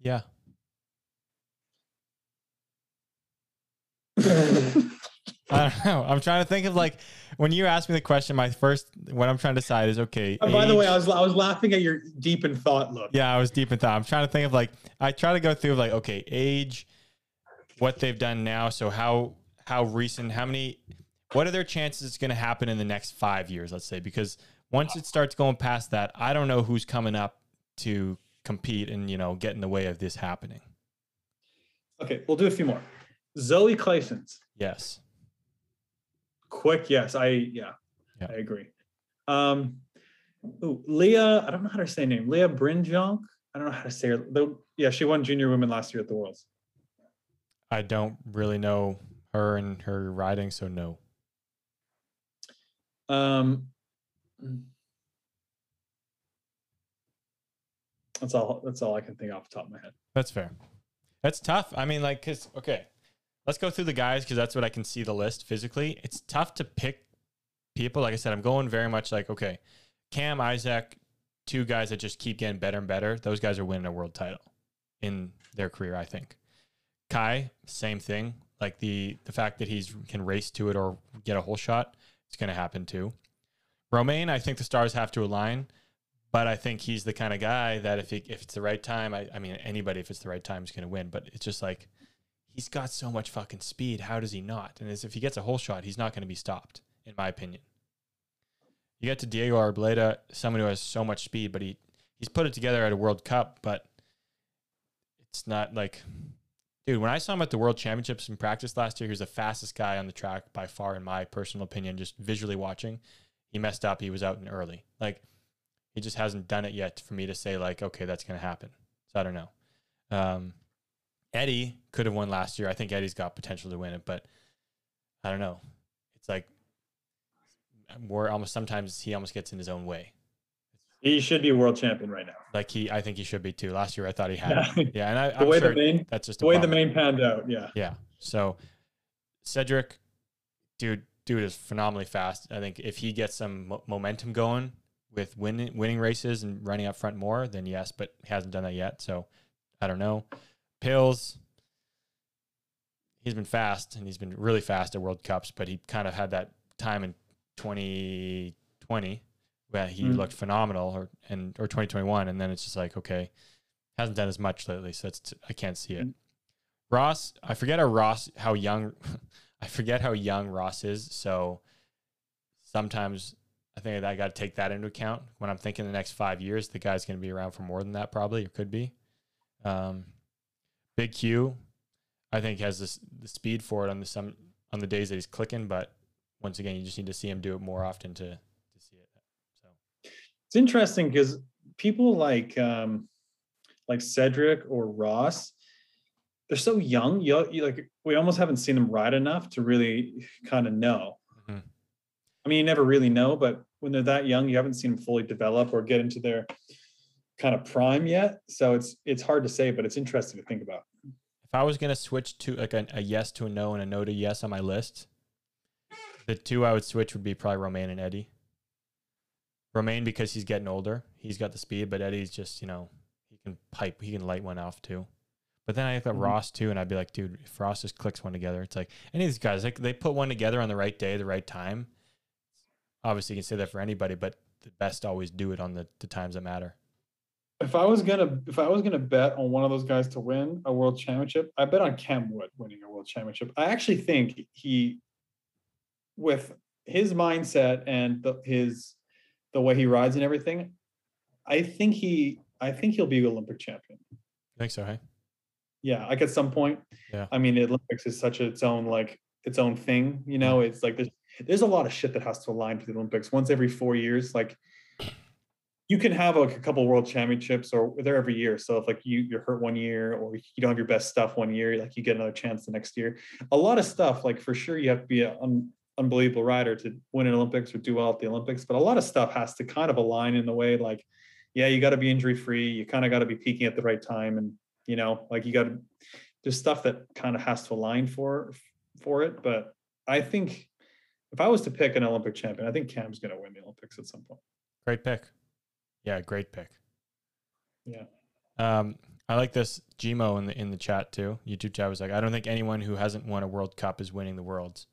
Yeah. I don't know. I'm trying to think of like when you ask me the question, my first what I'm trying to decide is okay. Uh, by the way, I was I was laughing at your deep in thought look. Yeah, I was deep in thought. I'm trying to think of like I try to go through like okay, age, what they've done now. So how how recent? How many? What are their chances it's going to happen in the next five years? Let's say because once it starts going past that, I don't know who's coming up to compete and you know get in the way of this happening. Okay, we'll do a few more. Zoé Claessens. Yes. Quick, yes. I yeah, Yeah. I agree. Um ooh, Leah, I don't know how to say her name. Leah Brinjonk. I don't know how to say her. Though, yeah, she won junior women last year at the Worlds. I don't really know her and her riding, so no. Um that's all that's all I can think off the top of my head. That's fair. That's tough. I mean, like, cause okay, let's go through the guys because that's what I can see the list physically. It's tough to pick people. Like I said, I'm going very much like okay, Cam Isaac, two guys that just keep getting better and better. Those guys are winning a world title in their career. I think. Kye, same thing. Like the the fact that he's can race to it or get a whole shot, it's going to happen too. Romain, I think the stars have to align, but I think he's the kind of guy that if he, if it's the right time, I, I mean anybody if it's the right time is going to win. But it's just like he's got so much fucking speed. How does he not? And as if he gets a whole shot, he's not going to be stopped, in my opinion. You get to Diego Arboleda, someone who has so much speed, but he he's put it together at a World Cup, but it's not like, dude. When I saw him at the World Championships in practice last year, he was the fastest guy on the track by far, in my personal opinion. Just visually watching, he messed up. He was out in early. Like he just hasn't done it yet for me to say like, okay, that's going to happen. So I don't know. Um, Eddie could have won last year. I think Eddie's got potential to win it, but I don't know. It's like more almost sometimes he almost gets in his own way. He should be world champion right now. Like he, I think he should be too. Last year, I thought he had. Yeah. Yeah, and I, The I'm way sure the main, that's just the way the main panned out. Yeah. Yeah. So Cedric, dude, dude is phenomenally fast. I think if he gets some mo- momentum going with winning winning races and running up front more, then yes. But he hasn't done that yet. So I don't know. Pills. He's been fast and he's been really fast at World Cups, but he kind of had that time in 2020 where he Mm. looked phenomenal, or and or 2021, and then it's just like okay, hasn't done as much lately, so it's I can't see it. Ross, I forget how Ross how young I forget how young Ross is, so sometimes I think I got to take that into account when I'm thinking the next five years. The guy's going to be around for more than that, probably, or could be. Um, Big Q, I think has this the speed for it on the some on the days that he's clicking, but once again, you just need to see him do it more often to to see it. So It's interesting because people like um, like Cedric or Ross, they're so young. You, you like we almost haven't seen them ride enough to really kind of know. Mhm. I mean, you never really know, but when they're that young, you haven't seen them fully develop or get into their kind of prime yet. So it's it's hard to say, but it's interesting to think about. if I was gonna switch to like a, a yes to a no and a no to yes on my list, the two I would switch would be probably Romain and Eddie. Romain because he's getting older, he's got the speed, but Eddie's just you know he can pipe, he can light one off too. But then I got Mhm. Ross too, and I'd be like, dude, if Ross just clicks one together, it's like any of these guys, like they put one together on the right day, the right time. Obviously, you can say that for anybody, but the best always do it on the, the times that matter. If I was gonna if I was gonna bet on one of those guys to win a world championship, I bet on Cam Wood winning a world championship. I actually think he, with his mindset and the, his the way he rides and everything, I think he I think he'll be Olympic champion. I think so, hey? Yeah, like at some point. Yeah. I mean, the Olympics is such its own like its own thing. You know, mm-hmm. it's like there's there's a lot of shit that has to align to the Olympics once every four years. Like you can have like a couple world championships or they're every year. So if like you you're hurt one year or you don't have your best stuff one year, like you get another chance the next year. A lot of stuff, like for sure you have to be an un, unbelievable rider to win an Olympics or do well at the Olympics. But a lot of stuff has to kind of align in the way like, yeah, you got to be injury free. You kind of got to be peaking at the right time. And you know, like you got to there's stuff that kind of has to align for for it. But I think if I was to pick an Olympic champion, I think Cam's going to win the Olympics at some point. Great pick. Yeah, great pick. Yeah. Um, I like this Gmo in the in the chat too. YouTube chat was like, I don't think anyone who hasn't won a World Cup is winning the Worlds.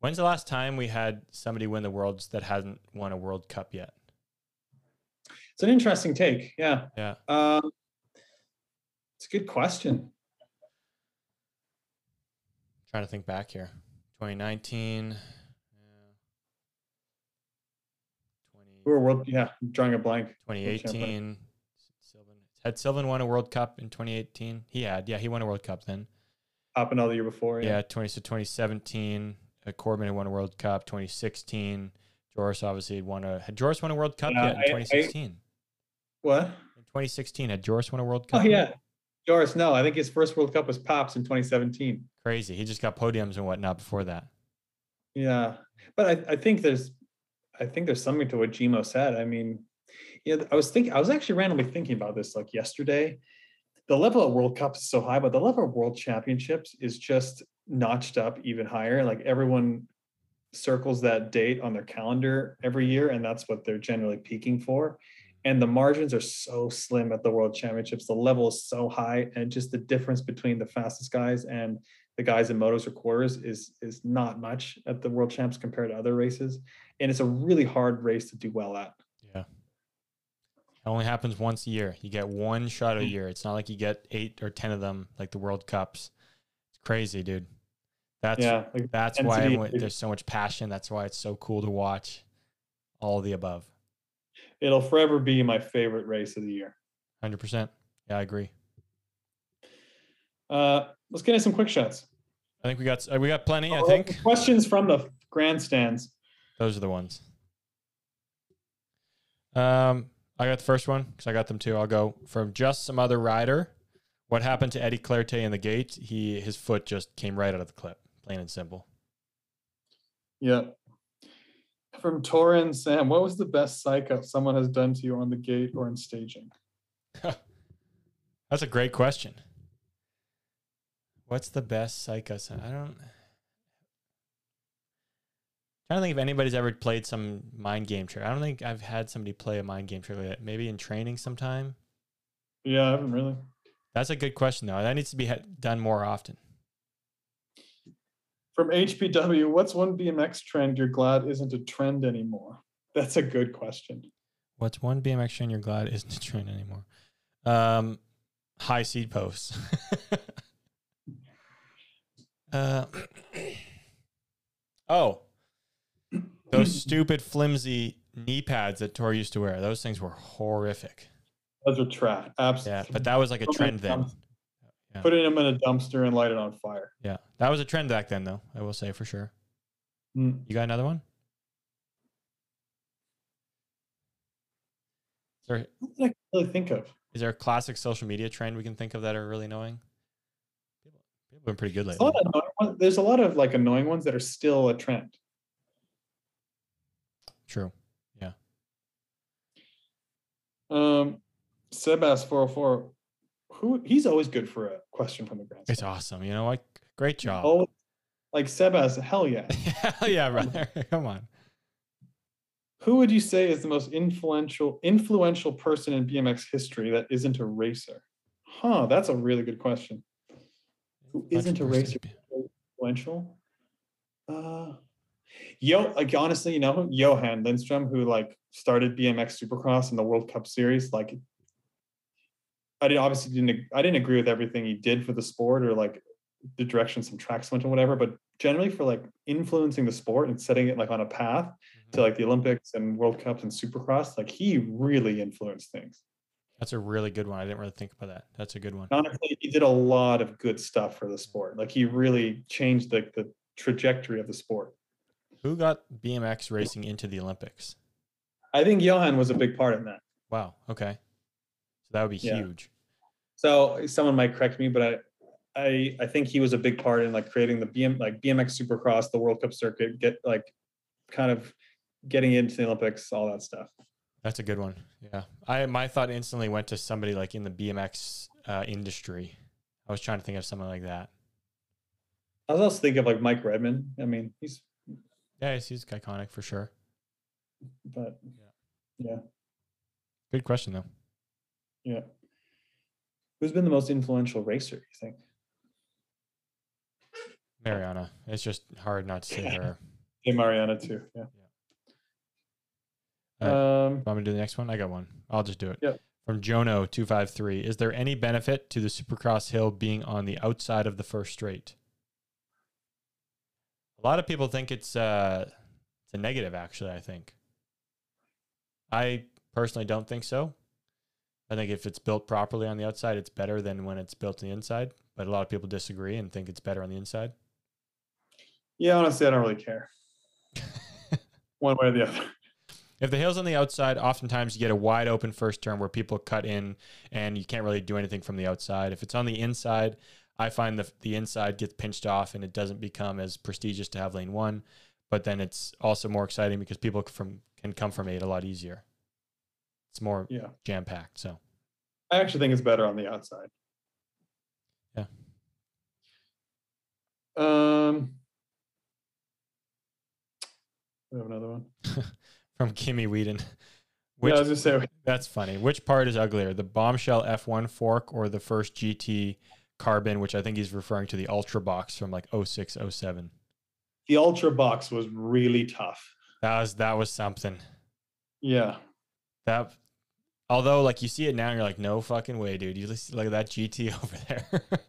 When's the last time we had somebody win the Worlds that hasn't won a World Cup yet? It's an interesting take. Yeah. Yeah. Um, it's a good question. trying to think back here. 2019. yeah. 20, Who were world? Yeah, I'm drawing a blank. 2018. Sylvain had Sylvain won a World Cup in 2018. He had, yeah, he won a World Cup then. All the year before. Yeah, 20 so 2017. Uh, Corben had won a World Cup. 2016. Joris obviously had won a. Had Joris won a World Cup Yeah, yet in I- I- 2016? What? in 2016, had Joris won a World Cup? Oh Cup? yet? Joris. No, I think his first World Cup was Pops in 2017. Crazy. He just got podiums and whatnot before that. Yeah, but I, I think there's, I think there's something to what Gmo said. I mean, yeah, I was thinking, I was actually randomly thinking about this like yesterday. The level of World Cups is so high, but the level of World Championships is just notched up even higher. Like everyone circles that date on their calendar every year, and that's what they're generally peaking for. And the margins are so slim at the World Championships. The level is so high, and just the difference between the fastest guys and the guys in motos or quarters is is not much at the world champs compared to other races and it's a really hard race to do well at Yeah. It only happens once a year. You get one shot a mm. year. It's not like you get eight or ten of them like the World Cups. It's crazy, dude. That's yeah, like that's why there's so much passion. That's why it's so cool to watch. All of the above. It'll forever be my favorite race of the year. Hundred percent. Yeah, I agree. Uh, let's get into some quick shots. I think we got uh, we got plenty. I Oh, think questions from the grandstands. those are the ones. Um, I got the first one because I got them too. I'll go from just some other rider. What happened to Eddie Clerté in the gate? He his foot just came right out of the clip, plain and simple. Yeah. From Torin Sam, what was the best psycho someone has done to you on the gate or in staging? That's a great question. What's the best psycho? son- I don't. trying to think if anybody's ever played some mind game trick. I don't think I've had somebody play a mind game trick that. Maybe in training sometime. Yeah, I haven't really. That's a good question though. That needs to be done more often. From HPW, what's one BMX trend you're glad isn't a trend anymore? That's a good question. What's one BMX trend you're glad isn't a trend anymore? Um, high seed posts. uh, oh, those stupid flimsy knee pads that Tor used to wear. Those things were horrific. Those are trash. Absolutely. Yeah, but that was like a trend then. Yeah. Putting them in a dumpster and light it on fire. Yeah, that was a trend back then, though. I will say for sure. Mm. You got another one? There, What did I really think of? is there a classic social media trend we can think of that are really annoying? People, people have been pretty good There's lately. a, of ones- there's a lot of like annoying ones that are still a trend. True. Yeah. Um, Sebas 404, who he's always good for a question from the ground. It's awesome. You know what? Great job. Oh, like Sebas, hell yeah. Hell yeah, brother. Come on. Who would you say is the most influential influential person in BMX history that isn't a racer? Huh, that's a really good question. Who isn't a racer influential? Uh Yo, like honestly, you know. Johan Lindstrom, who like started BMX Supercross in the World Cup Series, like I did obviously didn't I didn't agree with everything he did for the sport or like the direction some tracks went or whatever, but generally for like influencing the sport and setting it like on a path to mm-hmm. like the Olympics and World Cups and Supercross, like he really influenced things. That's a really good one. I didn't really think about that. That's a good one. Honestly, he did a lot of good stuff for the sport. Like he really changed the, the trajectory of the sport. Who got BMX racing into the Olympics? I think Johan was a big part in that. Wow. Okay. So that would be Yeah. huge. So someone might correct me, but I, I, I think he was a big part in like creating the BM like BMX Supercross, the World Cup circuit, get like kind of getting into the Olympics, all that stuff. That's a good one. Yeah. I my thought instantly went to somebody like in the BMX uh, industry. I was trying to think of something like that. I was also thinking of like Mike Redman. I mean, he's Yeah, he's, he's iconic for sure. but yeah, Good question though. yeah. Who's been the most influential racer? You think? Mariana. It's just hard not to say her. Hey, Mariana too. Yeah. All right. Um, Want me to do the next one? I got one. I'll just do it. Yep. From Jono two five three. Is there any benefit to the Supercross hill being on the outside of the first straight? A lot of people think it's uh it's a negative actually, I think. I personally don't think so. I think if it's built properly on the outside, it's better than when it's built on the inside. But a lot of people disagree and think it's better on the inside. yeah, honestly, I don't really care. One way or the other. If the hill's on the outside, oftentimes you get a wide open first turn where people cut in and you can't really do anything from the outside. If it's on the inside, I find the the inside gets pinched off and it doesn't become as prestigious to have lane one. But then it's also more exciting because people from can come from eight a lot easier. It's more Yeah. jam packed. So I actually think it's better on the outside. Yeah. Um. We have another one. from Kimmy Whedon. yeah, I was just saying. That's funny. Which part is uglier, the bombshell F1 fork or the first GT carbon, which I think he's referring to the Ultra box from like 06, 07? The Ultra box was really tough. That was that was something. Yeah. That Although, like you see it now, and you're like, no fucking way, dude. You just look at that GT over there.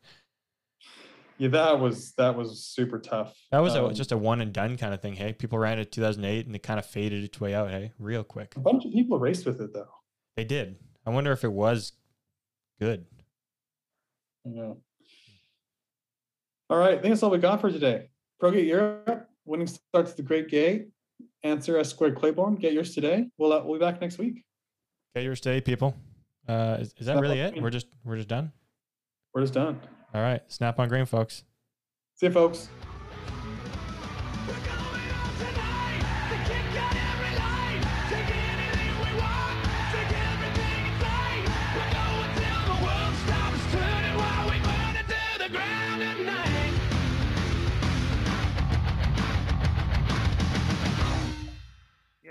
Yeah, that was that was super tough. that was a, Um, just a one and done kind of thing. Hey, people ran it 2008, and it kind of faded its way out. Hey, real quick. a bunch of people raced with it though. They did. I wonder if it was good. Yeah. All right, I think that's all we got for today. ProGate Europe, winning starts the Great Gate. Answer S squared Claiborne. Get yours today. We'll uh, we'll be back next week. Get yours today, people. Uh, is, is that Snap really it? green. We're just we're just done. We're just done. All right, snap on green, folks. See you, folks.